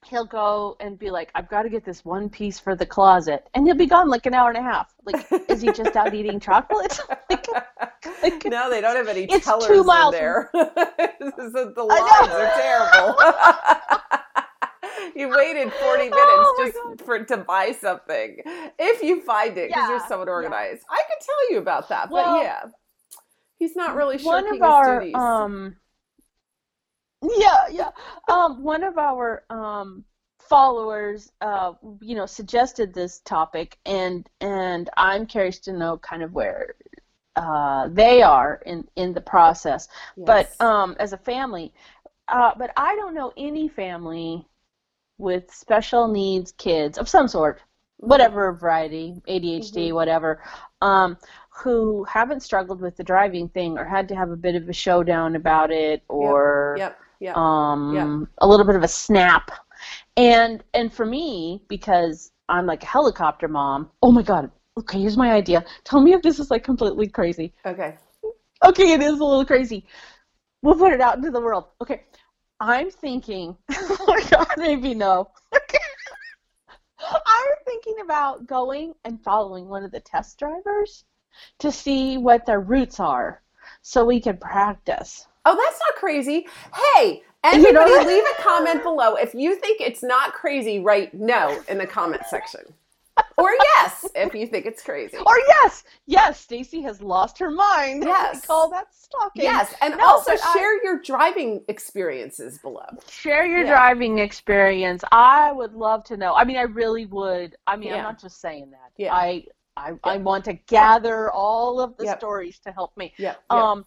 S2: He'll go and be like, I've got to get this one piece for the closet. And he'll be gone like an hour and a half. Like, is he just out eating chocolate? like, like,
S1: no, they don't have any
S2: It's
S1: tellers
S2: two miles
S1: in there. the lines are terrible. You waited 40 minutes
S2: Oh
S1: just for to buy something. If you find it, because
S2: Yeah,
S1: you're
S2: yeah.
S1: organized. I could tell you about that,
S2: Well,
S1: but yeah. He's not really
S2: one
S1: shirking
S2: of our
S1: his duties.
S2: um yeah yeah um one of our um followers uh you know suggested this topic and and i'm curious to know kind of where uh they are in in the process but um as a family uh but i don't know any family with special needs kids of some sort whatever variety adhd
S1: Mhm.
S2: whatever um who haven't struggled with the driving thing or had to have a bit of a showdown about it or
S1: Yep, yep.
S2: um, a little bit of a snap. And and for me, because I'm like a helicopter mom. Oh my god. Okay, here's my idea. Tell me if this is like completely crazy.
S1: okay.
S2: Okay, it is a little crazy. We'll put it out into the world. Okay. I'm thinking, oh my god, maybe no. I'm thinking about going and following one of the test drivers to see what their routes are so we can practice.
S1: Oh, that's not crazy. Hey,
S2: You know
S1: leave a comment below if you think it's not crazy. Write no in the comment section, or yes if you think it's crazy.
S2: Or yes, yes, Stacy has lost her mind.
S1: Yes.
S2: We call that stalking.
S1: Yes, and
S2: No,
S1: also
S2: but I-
S1: share your driving experiences below.
S2: Share your
S1: Yeah.
S2: driving experience. I would love to know. I mean, I really would. I mean,
S1: Yeah.
S2: I'm not just saying that.
S1: Yeah.
S2: I, I, I want to gather all of the
S1: Yep.
S2: stories to help me.
S1: Yep. yep.
S2: Um,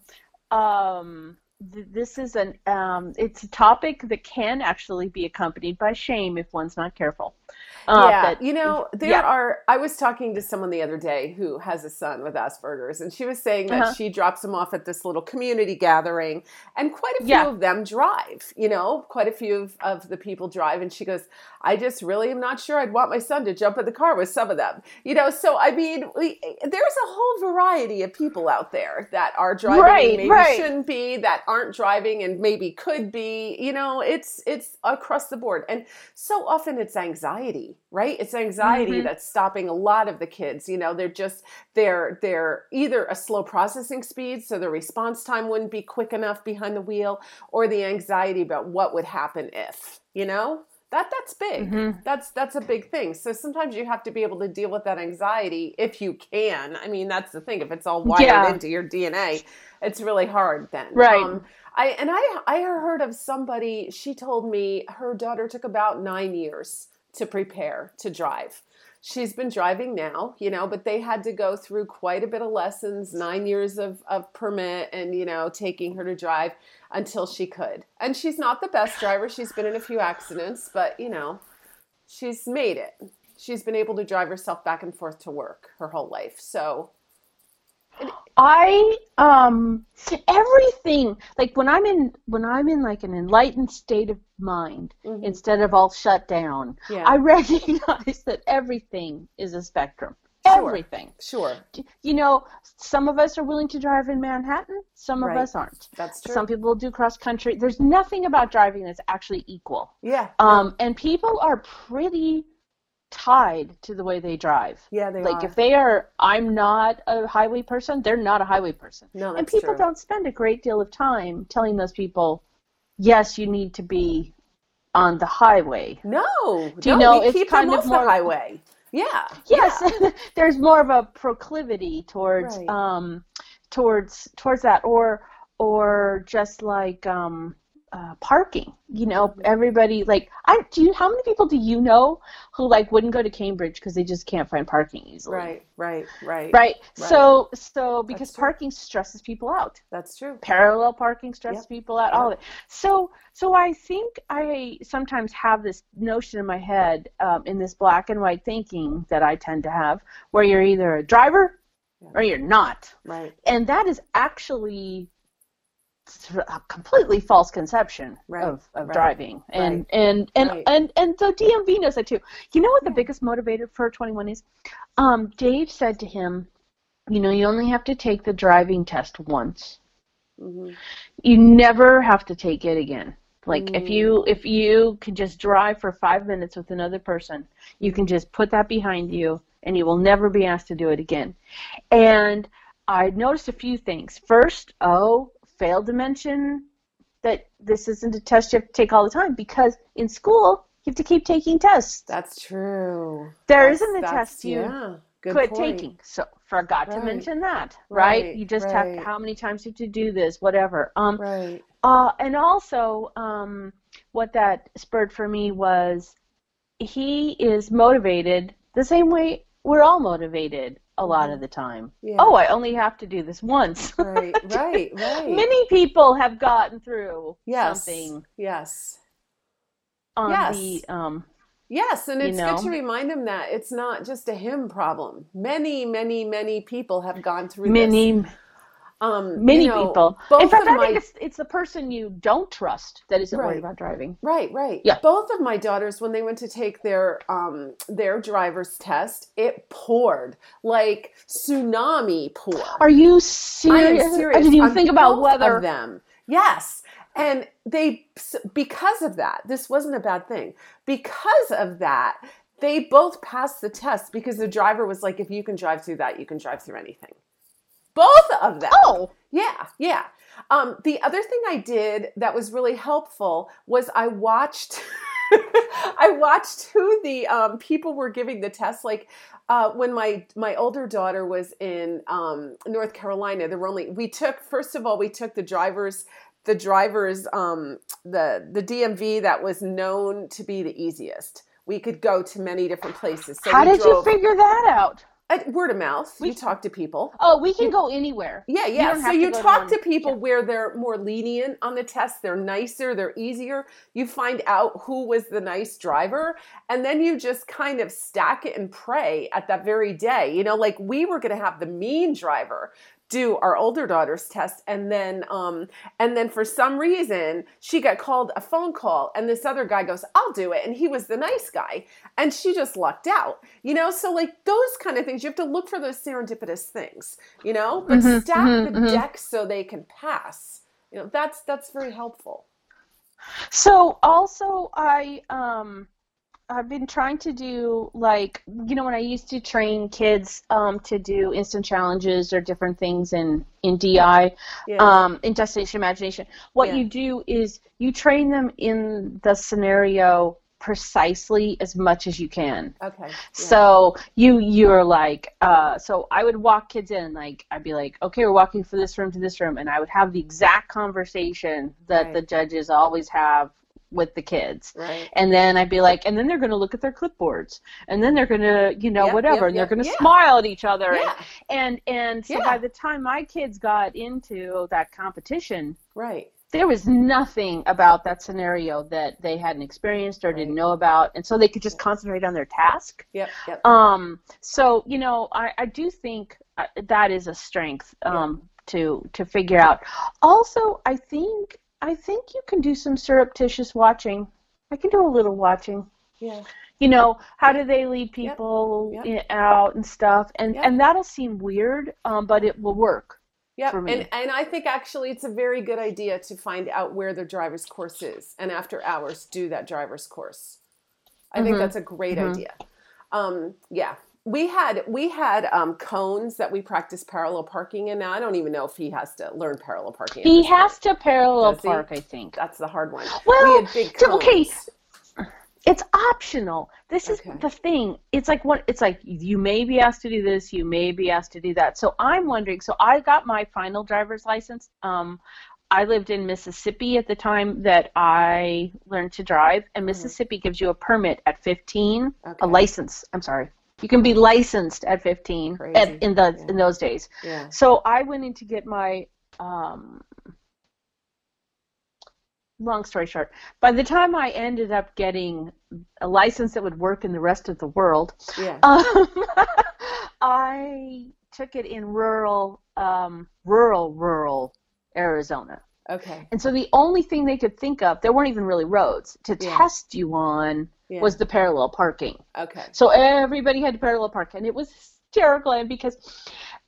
S2: um, th- this is an um, it's a topic that can actually be accompanied by shame if one's not careful. Uh,
S1: yeah,
S2: but-
S1: you know, there
S2: yeah.
S1: are. I was talking to someone the other day who has a son with Asperger's, and she was saying that
S2: Uh-huh.
S1: she drops him off at this little community gathering, and quite a few
S2: Yeah.
S1: of them drive. You know, quite a few of, of the people drive, and she goes, "I just really am not sure I'd want my son to jump in the car with some of them." You know, so I mean, we, there's a whole variety of people out there that are driving
S2: Right,
S1: maybe
S2: right.
S1: shouldn't be, that aren't driving and maybe could be. You know, it's it's across the board, and so often it's anxiety, right? It's anxiety
S2: Mhm.
S1: that's stopping a lot of the kids. You know, they're just they're they're either a slow processing speed, so the response time wouldn't be quick enough behind the wheel, or the anxiety about what would happen if, you know? That that's big.
S2: Mhm.
S1: That's that's a big thing. So sometimes you have to be able to deal with that anxiety if you can. I mean, that's the thing. If it's all wired
S2: Yeah.
S1: into your DNA, it's really hard then.
S2: Right.
S1: Um, I and I I heard of somebody. She told me her daughter took about nine years to prepare to drive. She's been driving now, you know, but they had to go through quite a bit of lessons, nine years of, of permit and, you know, taking her to drive until she could. And she's not the best driver. She's been in a few accidents, but, you know, she's made it. She's been able to drive herself back and forth to work her whole life. So,
S2: I um everything like when I'm in when I'm in like an enlightened state of mind
S1: Mhm.
S2: instead of all shut down,
S1: yeah.
S2: I recognize that everything is a spectrum.
S1: Sure.
S2: Everything.
S1: sure.
S2: You know, some of us are willing to drive in Manhattan, some of
S1: Right.
S2: us aren't.
S1: That's true.
S2: Some people do cross country. There's nothing about driving that's actually equal.
S1: yeah.
S2: Um, and people are pretty tied to the way they drive.
S1: yeah, they
S2: Like
S1: are.
S2: if they are, I'm not a highway person. They're not a highway person.
S1: no,
S2: and people
S1: true.
S2: don't spend a great deal of time telling those people, yes, you need to be on the highway.
S1: No,
S2: Do you
S1: no,
S2: know, it's
S1: keep
S2: kind
S1: them
S2: of
S1: off
S2: more-
S1: the highway. Yeah.
S2: Yes,
S1: yeah.
S2: there's more of a proclivity towards
S1: Right.
S2: um, towards towards that, or or just like um, uh, parking. You know,
S1: Mm-hmm.
S2: everybody like I do. You, how many people do you know who like wouldn't go to Cambridge because they just can't find parking easily?
S1: Right, right, right.
S2: Right. So so because
S1: That's true.
S2: parking stresses people out.
S1: That's true.
S2: parallel parking stresses
S1: Yep.
S2: people out all of it so so i think i sometimes have this notion in my head um, in this black and white thinking that i tend to have where you're either a driver
S1: Yeah.
S2: or you're not
S1: Right,
S2: and that is actually a completely false conception
S1: Right,
S2: of, of
S1: right,
S2: driving. And
S1: right,
S2: and and,
S1: right.
S2: and and the dmv knows that too. You know what the
S1: Yeah.
S2: biggest motivator for 21 is? Um, dave said to him you know you only have to take the driving test once.
S1: Hmm
S2: you never have to take it again. Like if
S1: Mm.
S2: you if you can just drive for five minutes with another person you can just put that behind you and you will never be asked to do it again. And i noticed a few things. First oh failed to mention that this isn't a test you have to take all the time because in school you have to keep taking tests
S1: That's true.
S2: There
S1: That's-
S2: isn't a test you
S1: yeah,
S2: quit
S1: point.
S2: taking. So forgot to mention that, right?
S1: Right,
S2: You just
S1: right.
S2: have how many times you have to do this, whatever. Um,
S1: Right.
S2: uh, and also, um, what that spurred for me was he is motivated the same way we're all motivated a lot of the time.
S1: Yeah.
S2: Oh, I only have to do this once.
S1: Right, right, right.
S2: Many people have gotten through
S1: yes.
S2: something
S1: Yes.
S2: on
S1: Yes.
S2: the um,
S1: Yes, and
S2: You
S1: it's
S2: know?
S1: good to remind him that it's not just a him problem. Many, many, many people have gone through many, this.
S2: Many
S1: Um,
S2: many
S1: you know,
S2: people. In fact, I
S1: my
S2: think it's it's the person you don't trust that isn't
S1: Right.
S2: worried about driving.
S1: Right, right.
S2: Yeah.
S1: Both of my daughters, when they went to take their um their driver's test, it poured like tsunami pour.
S2: Are you
S1: I
S2: serious?
S1: am serious.
S2: I didn't even
S1: on
S2: think about whether.
S1: of them. Yes, and they because of that, this wasn't a bad thing. Because of that, they both passed the test because the driver was like, "If you can drive through that, you can drive through anything." Both of them.
S2: Oh,
S1: Yeah, yeah. Um, the other thing I did that was really helpful was I watched. I watched who the um, people were giving the test. Like uh, when my my older daughter was in um, North Carolina, there were only we took first of all we took the drivers the drivers um, the the DMV that was known to be the easiest. We could go to many different places. So
S2: how did
S1: drove,
S2: you figure that out?
S1: At word of mouth?
S2: We-
S1: you talk to people.
S2: Oh, we can go anywhere.
S1: Yeah, yeah.
S2: don't
S1: So you
S2: to
S1: talk
S2: one-
S1: to people
S2: yeah.
S1: where they're more lenient on the test, they're nicer, they're easier. You find out who was the nice driver, and then you just kind of stack it and pray at that very day. You know, like we were going to have the mean driver do our older daughter's test and then um and then for some reason she got called a phone call and this other guy goes I'll do it and he was the nice guy and she just lucked out you know? So like those kind of things you have to look for those serendipitous things you know? But
S2: Mhm,
S1: stack
S2: mhm,
S1: the
S2: mhm.
S1: deck so they can pass you know? That's that's very helpful.
S2: So also, I um, I've been trying to do like you know when I used to train kids um to do instant challenges or different things in in DI
S1: yeah
S2: um in destination imagination. What
S1: Yeah.
S2: you do is you train them in the scenario precisely as much as you can.
S1: okay.
S2: So you you're like uh so I would walk kids in like I'd be like okay we're walking from this room to this room and I would have the exact conversation that
S1: Right.
S2: the judges always have with the kids.
S1: Right.
S2: And then I'd be like, and then they're going to look at their clipboards, and then they're going to, you know,
S1: Yep,
S2: whatever,
S1: yep,
S2: and they're
S1: yep,
S2: going to
S1: yeah.
S2: smile at each other.
S1: Yeah.
S2: And and, and so
S1: Yeah.
S2: by the time my kids got into that competition,
S1: Right.
S2: there was nothing about that scenario that they hadn't experienced or didn't know about, and so they could just concentrate on their task.
S1: Yep. Yep.
S2: Um, so you know, I, I do think uh, that is a strength um, to to figure out. Also, I think I think you can do some surreptitious watching. I can do a little watching.
S1: yeah.
S2: You know, how do they lead people
S1: Yep.
S2: i- out and stuff, and
S1: Yep.
S2: and that'll seem weird, um, but it will work.
S1: Yep. And and I think actually it's a very good idea to find out where the driver's course is and after hours do that driver's course. I think
S2: Mhm.
S1: that's a great
S2: Mhm.
S1: idea. Um, yeah. We had we had um, cones that we practiced parallel parking in. Now I don't even know if he has to learn parallel parking.
S2: He
S1: this point.
S2: has to parallel
S1: Does he?
S2: park, I think.
S1: That's the hard one.
S2: Well,
S1: we had big cones.
S2: okay, it's optional. This is
S1: Okay.
S2: the thing. It's like what it's like you may be asked to do this, you may be asked to do that. So I'm wondering, so I got my final driver's license. Um I lived in Mississippi at the time that I learned to drive, and Mississippi gives you a permit at 15,
S1: Mm-hmm. Okay.
S2: a license. I'm sorry. You can be licensed at 15 at, in the
S1: Yeah.
S2: in those days.
S1: Yeah.
S2: So I went in to get my um, long story short, by the time I ended up getting a license that would work in the rest of the world,
S1: Yeah.
S2: um, I took it in rural, um, rural, rural Arizona.
S1: Okay.
S2: And so the only thing they could think of, there weren't even really roads to
S1: Yeah.
S2: test you on,
S1: Yeah.
S2: was the parallel parking.
S1: okay.
S2: So everybody had to parallel park, and it was and because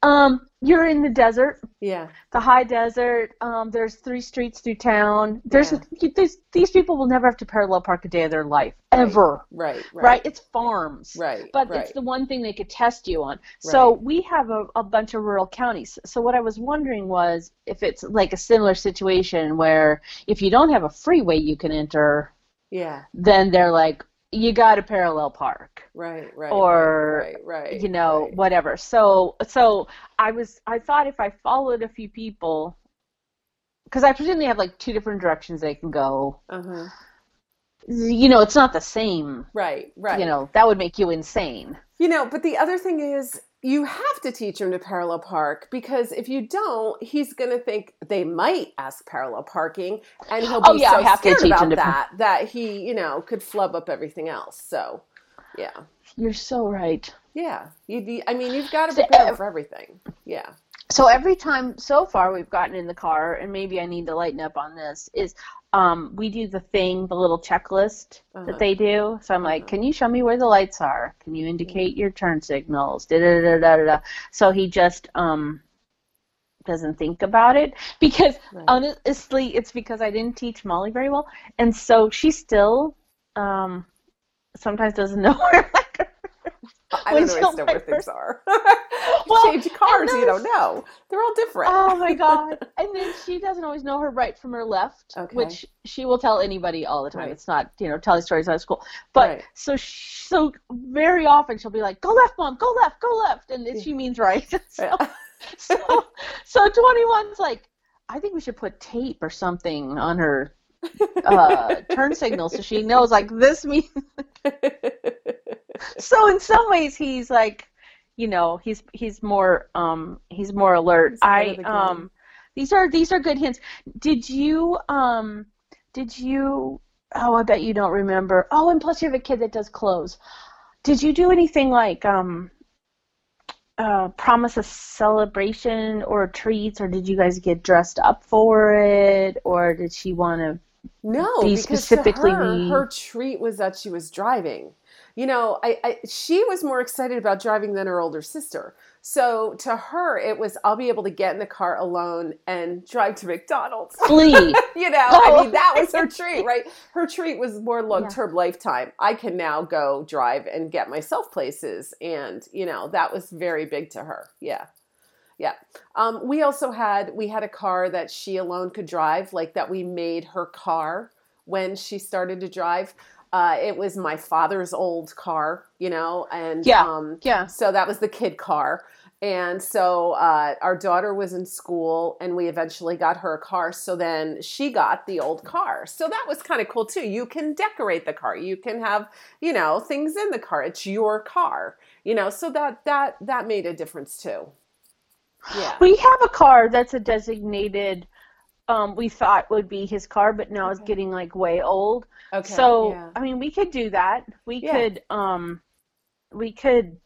S2: um, you're in the desert,
S1: Yeah.
S2: the high desert. Um, there's three streets through town. There's,
S1: Yeah.
S2: there's these people will never have to parallel park a day of their life
S1: Right.
S2: ever.
S1: Right.
S2: Right?
S1: Right.
S2: It's farms.
S1: Right.
S2: But
S1: right.
S2: it's the one thing they could test you on. So
S1: Right.
S2: we have a, a bunch of rural counties. So what I was wondering was if it's like a similar situation where if you don't have a freeway you can enter,
S1: yeah.
S2: then they're like, you got to parallel park
S1: Right. Right.
S2: or
S1: right. Right.
S2: you know
S1: right.
S2: whatever so so i was i thought if i followed a few people because i presume they have like two different directions they can go
S1: Uh-huh.
S2: you know it's not the same
S1: Right. Right.
S2: you know that would make you insane
S1: You know, but the other thing is you have to teach him to parallel park because if you don't, he's going to think they might ask parallel parking, and he'll be
S2: Oh, yeah,
S1: so
S2: I have to
S1: scared
S2: teach
S1: about
S2: him to-
S1: that that he, you know, could flub up everything else. So, yeah,
S2: you're so right
S1: yeah. You, I mean, you've got to
S2: So,
S1: prepare
S2: uh,
S1: for everything. Yeah.
S2: so every time so far we've gotten in the car and maybe i need to lighten up on this is um, we do the thing the little checklist
S1: Uh-huh.
S2: that they do so i'm like
S1: Uh-huh.
S2: can you show me where the lights are can you indicate your turn signals da da da da da so he just um doesn't think about it because
S1: Right.
S2: honestly it's because i didn't teach molly very well and so she still um sometimes doesn't know where like
S1: I don't know where
S2: buy
S1: things are.
S2: Well,
S1: Change cars, you don't know. They're all different.
S2: Oh my god! And then she doesn't always know her right from her left,
S1: Okay.
S2: which she will tell anybody all the time.
S1: Right.
S2: It's not, you know, telling stories out of school. But
S1: Right.
S2: so sh so very often she'll be like, "Go left, mom. Go left. Go left," and she means right. so, so so 21's like, I think we should put tape or something on her uh, turn signal so she knows like this means. so in some ways he's like you know he's he's more um he's more alert
S1: He's
S2: i um these are these are good hints did you um did you oh i bet you don't remember oh and plus you have a kid that does clothes did you do anything like um uh, promise a celebration or treats, or did you guys get dressed up for it, or did she want to?
S1: No,
S2: be
S1: because
S2: specifically
S1: her, her treat was that she was driving. You know, I, I she was more excited about driving than her older sister. So to her, it was I'll be able to get in the car alone and drive to McDonald's.
S2: Flee.
S1: you know, I mean that was her treat, right? Her treat was more long term lifetime. I can now go drive and get myself places, and you know that was very big to her. Yeah. Yeah. Um, we also had we had a car that she alone could drive, like that we made her car when she started to drive. Uh, it was my father's old car, you know, and
S2: Yeah.
S1: um,
S2: yeah.
S1: so that was the kid car, And so uh, our daughter was in school, and we eventually got her a car. So then she got the old car. So that was kind of cool too. You can decorate the car. You can have, you know, things in the car. It's your car. You know, so that that that made a difference too.
S2: Yeah. We have a car that's a designated. Um, we thought would be his car, but now okay. it's getting like way old. Okay. So yeah. I mean, we could do that. We yeah. could. Um, we could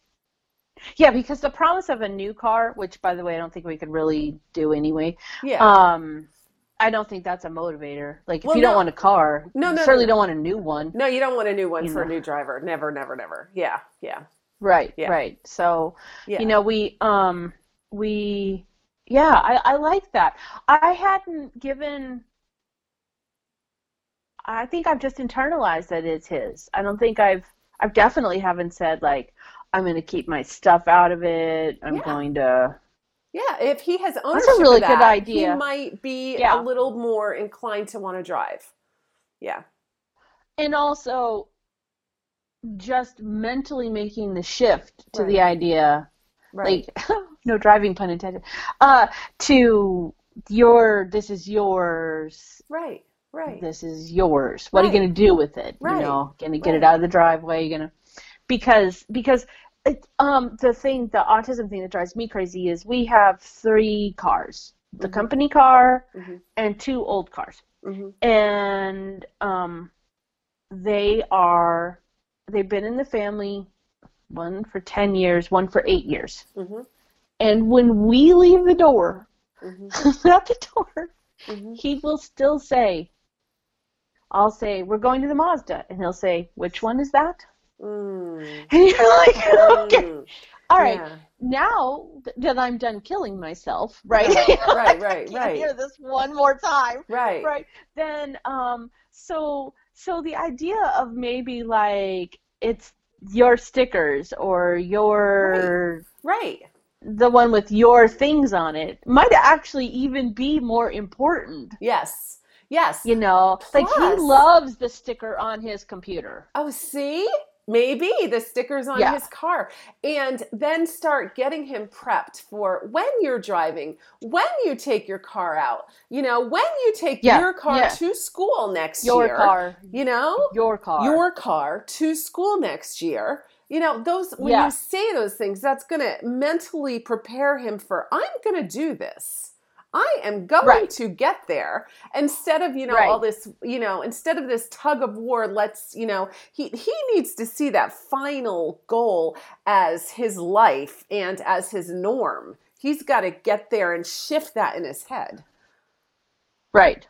S2: yeah, because the promise of a new car, which by the way I don't think we could really do anyway. Yeah. Um, I don't think that's a motivator. Like if well, you no. don't want a car, no, no, certainly no. don't want a new one.
S1: No, you don't want a new one you for know. a new driver. Never, never, never. Yeah, yeah.
S2: Right, yeah. right. So, yeah. you know, we um we yeah, I I like that. I hadn't given I think I've just internalized that it's his. I don't think I've I've definitely haven't said like I'm going to keep my stuff out of it. I'm yeah. going to.
S1: Yeah, if he has ownership That's a really that, good idea. he might be yeah. a little more inclined to want to drive. Yeah.
S2: And also, just mentally making the shift to right. the idea, right. like no driving pun intended, uh, to your this is yours.
S1: Right. Right.
S2: This is yours. What right. are you going to do with it? Right. You know, going to get it out of the driveway. You're going to because because it, um the thing the autism thing that drives me crazy is we have three cars the mm-hmm. company car mm-hmm. and two old cars mm-hmm. and um they are they've been in the family one for 10 years one for 8 years mm-hmm. And when we leave the door mm-hmm. out the door mm-hmm. he will still say I'll say, We're going to the Mazda. And he'll say, Which one is that? Mm. And you're like, okay, mm. all right. Yeah. Now that I'm done killing myself, right?
S1: Right, right, right. right.
S2: Hear this one more time,
S1: right?
S2: Right. Then, um, so so the idea of maybe like it's your stickers or your
S1: right. right
S2: the one with your things on it might actually even be more important.
S1: Yes. Yes.
S2: You know, Plus. like he loves the sticker on his computer.
S1: Oh, see? maybe the stickers on yeah. his car and then start getting him prepped for when you're driving when you take your car out you know when you take yeah. your car yeah. to school next
S2: your
S1: year Your
S2: car
S1: you know
S2: your car
S1: your car to school next year you know those when you say those things that's going to mentally prepare him for i'm going to do this I am going right. to get there instead of, you know, right. all this, you know, instead of this tug of war, let's, you know, he, he needs to see that final goal as his life and as his norm. He's got to get there and shift that in his head.
S2: Right.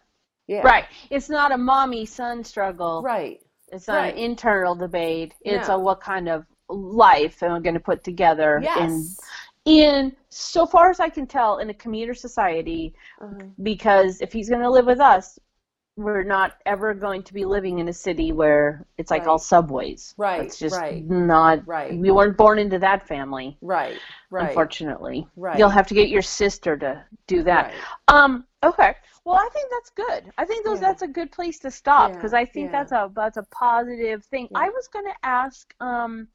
S2: Yeah. Right. It's not a mommy son struggle.
S1: Right.
S2: It's not
S1: right.
S2: an internal debate. It's no. a what kind of life am I going to put together
S1: yes.
S2: in in so far as I can tell in a commuter society uh-huh. because if he's going to live with us we're not ever going to be living in a city where it's like right. all subways.
S1: Right.
S2: It's just
S1: right.
S2: not
S1: right.
S2: We weren't born into that family.
S1: Right. Right.
S2: Unfortunately.
S1: Right.
S2: You'll have to get your sister to do that. Right. Um okay. Well, I think that's good. I think those yeah. that's a good place to stop because yeah. I think yeah. that's a that's a positive thing. I was going to ask um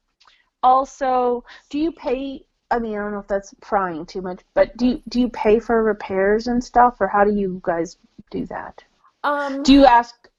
S2: also, do you pay I mean, I don't know if that's prying too much, but do you, do you pay for repairs and stuff, or how do you guys do that?
S1: Um,
S2: do you ask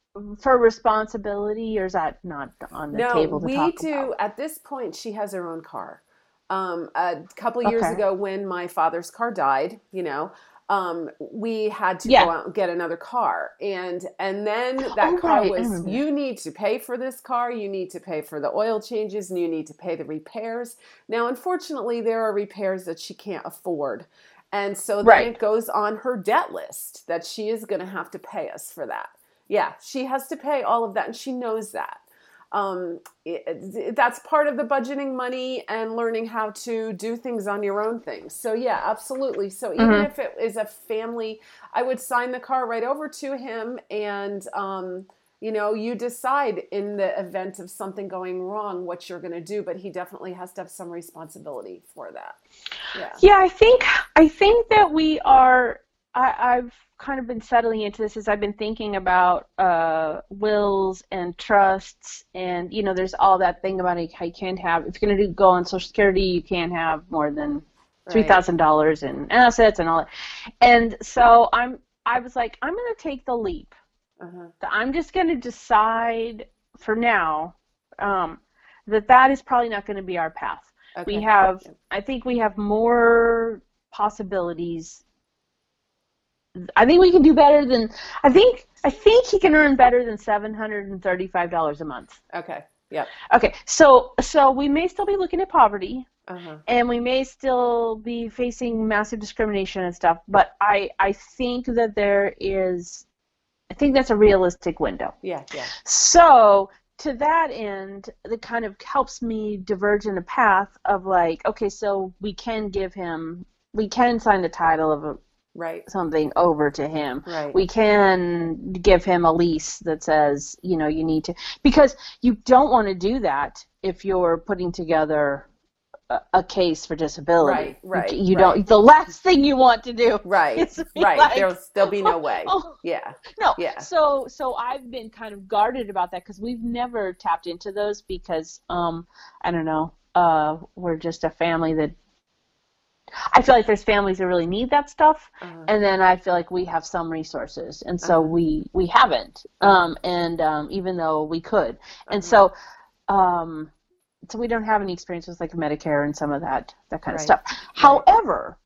S2: for responsibility, or is that not on the
S1: no,
S2: table No,
S1: we do.
S2: About?
S1: At this point, she has her own car. Um, a couple years okay. ago, when my father's car died, you know, um, we had to yeah. go out and get another car, and and then that oh, car right. was you need to pay for this car, you need to pay for the oil changes, and you need to pay the repairs. Now, unfortunately, there are repairs that she can't afford, and so then right. it goes on her debt list that she is going to have to pay us for that. Yeah, she has to pay all of that, and she knows that um, it, that's part of the budgeting money and learning how to do things on your own things. So yeah, absolutely. So even mm-hmm. if it is a family, I would sign the car right over to him, and um, you know, you decide in the event of something going wrong what you're going to do. But he definitely has to have some responsibility for that. Yeah.
S2: Yeah, I think I think that we are. I, I've kind of been settling into this as I've been thinking about uh, wills and trusts, and you know, there's all that thing about how you can't have if you're going to go on Social Security, you can't have more than three thousand dollars in assets and all that. And so I'm I was like, I'm gonna take the leap. Uh-huh. I'm just gonna decide for now um, that that is probably not going to be our path. Okay. We have, I think we have more possibilities. I think we can do better than. I think I think he can earn better than seven hundred and thirty-five dollars a month.
S1: Okay. Yep.
S2: Okay. So so we may still be looking at poverty. Uh-huh. And we may still be facing massive discrimination and stuff, but I I think that there is I think that's a realistic window.
S1: Yeah, yeah.
S2: So to that end, it kind of helps me diverge in a path of like, okay, so we can give him, we can sign the title of a
S1: right
S2: something over to him.
S1: Right.
S2: We can give him a lease that says, you know, you need to because you don't want to do that if you're putting together a case for disability.
S1: Right, right.
S2: You,
S1: right.
S2: don't. The last thing you want to do.
S1: Right, right. Like, there'll be no way. Oh, yeah.
S2: No.
S1: Yeah.
S2: So so I've been kind of guarded about that because we've never tapped into those because um I don't know uh we're just a family that I feel like there's families that really need that stuff, uh-huh. and then I feel like we have some resources, and so uh-huh. we we haven't. Um, and um, even though we could, and uh-huh. so um, so we don't have any experience with like Medicare and some of that that kind right. of stuff. Right. However,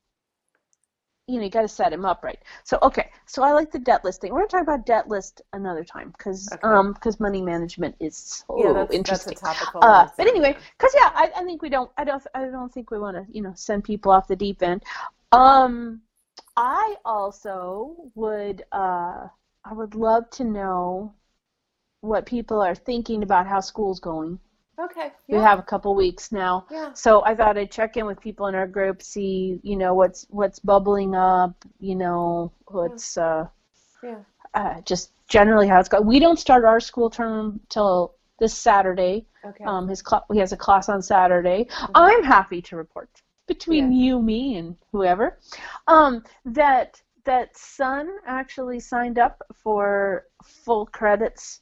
S2: you know, you got to set him up right. So okay, so I like the debt listing. We're gonna talk about debt list another time because okay. um because money management is so
S1: yeah, that's,
S2: interesting.
S1: That's uh,
S2: but anyway, because yeah, I, I think we don't I don't I don't think we want to you know send people off the deep end. Um, I also would uh I would love to know what people are thinking about how school's going.
S1: Okay.
S2: Yeah. We have a couple weeks now.
S1: Yeah.
S2: So I thought I'd check in with people in our group, see, you know, what's what's bubbling up, you know, what's uh
S1: yeah.
S2: Uh, just generally how it's going. We don't start our school term till this Saturday.
S1: Okay.
S2: Um, his cl- he has a class on Saturday. Mm-hmm. I'm happy to report between yeah. you, me, and whoever, um, that that son actually signed up for full credits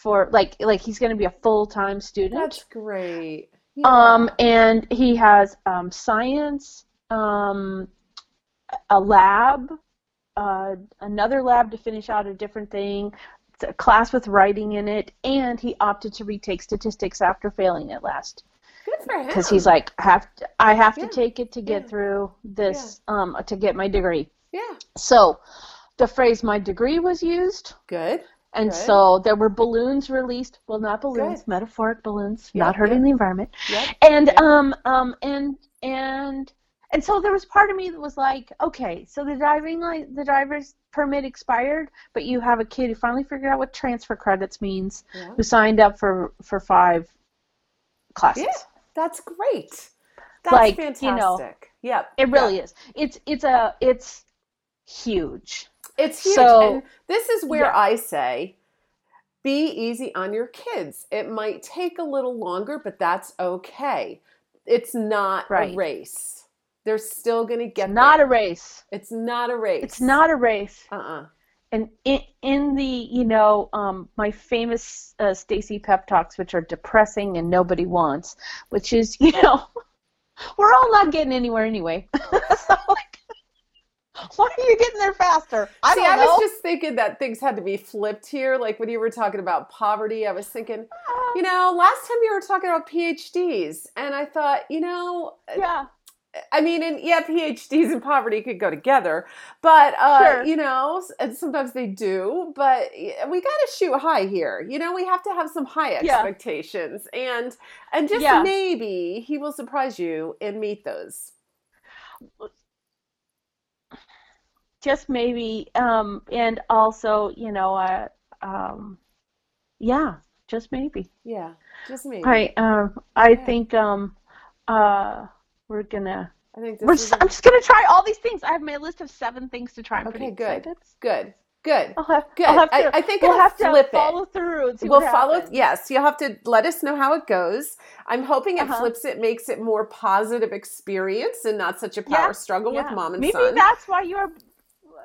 S2: for like like he's going to be a full time student.
S1: That's great.
S2: Yeah. Um, and he has um, science, um, a lab, uh, another lab to finish out a different thing, a class with writing in it, and he opted to retake statistics after failing it last.
S1: Good for him.
S2: Because he's like, have to, I have yeah. to take it to get yeah. through this, um, to get my degree.
S1: Yeah.
S2: So, the phrase "my degree" was used.
S1: Good.
S2: And Good. so there were balloons released. Well, not balloons, Good. metaphoric balloons, yep, not hurting yep. the environment.
S1: Yep.
S2: And um um and and and so there was part of me that was like, okay, so the driving like the driver's permit expired, but you have a kid who finally figured out what transfer credits means, yeah. who signed up for for five classes.
S1: Yeah, that's great. That's
S2: like,
S1: fantastic.
S2: You know,
S1: yep.
S2: It really is. It's it's a it's huge.
S1: It's huge. So, and this is where yeah. I say be easy on your kids. It might take a little longer, but that's okay. It's not right. a race. They're still going to get
S2: it's not
S1: there.
S2: a race.
S1: It's not a race.
S2: It's not a race.
S1: Uh-uh.
S2: And in, in the, you know, um, my famous uh, Stacy pep talks, which are depressing and nobody wants, which is, you know, we're all not getting anywhere anyway. so, like, Why are you getting there faster? I
S1: See,
S2: I
S1: was just thinking that things had to be flipped here. Like when you were talking about poverty, I was thinking, uh, you know, last time you were talking about PhDs, and I thought, you know,
S2: uh, yeah.
S1: I mean, and yeah, PhDs and poverty could go together, but uh,
S2: sure.
S1: you know, and sometimes they do. But we got to shoot high here. You know, we have to have some high expectations, yeah. and and just yeah. maybe he will surprise you and meet those
S2: just maybe um and also you know uh, um yeah just maybe
S1: yeah just maybe
S2: i um i yeah. think um uh we're gonna
S1: i think
S2: we're just, i'm just gonna try all these things i have my list of seven things to try I'm
S1: okay good excited. good Good.
S2: I'll have,
S1: Good.
S2: I'll have to,
S1: I, I think
S2: we'll have
S1: to
S2: follow it. through.
S1: we'll follow. Yes, you'll have to let us know how it goes. I'm hoping it
S2: uh-huh.
S1: flips it, makes it more positive experience and not such a power
S2: yeah.
S1: struggle
S2: yeah.
S1: with mom and
S2: Maybe
S1: son.
S2: Maybe that's why you're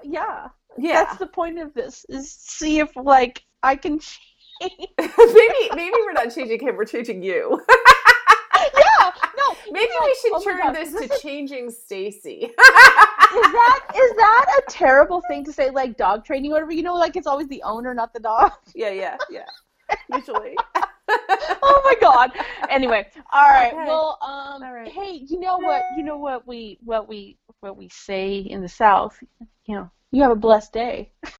S2: yeah.
S1: Yeah.
S2: That's the point of this is see if like I can change.
S1: maybe maybe we're not changing him, we're changing you.
S2: yeah. No,
S1: Maybe we should oh turn this to changing Stacy.
S2: is that is that a terrible thing to say, like dog training or whatever? You know, like it's always the owner, not the dog.
S1: Yeah, yeah, yeah. Usually.
S2: oh my god. Anyway, all right. Okay. Well, um, all right. hey, you know what? You know what we what we what we say in the South. You know, you have a blessed day.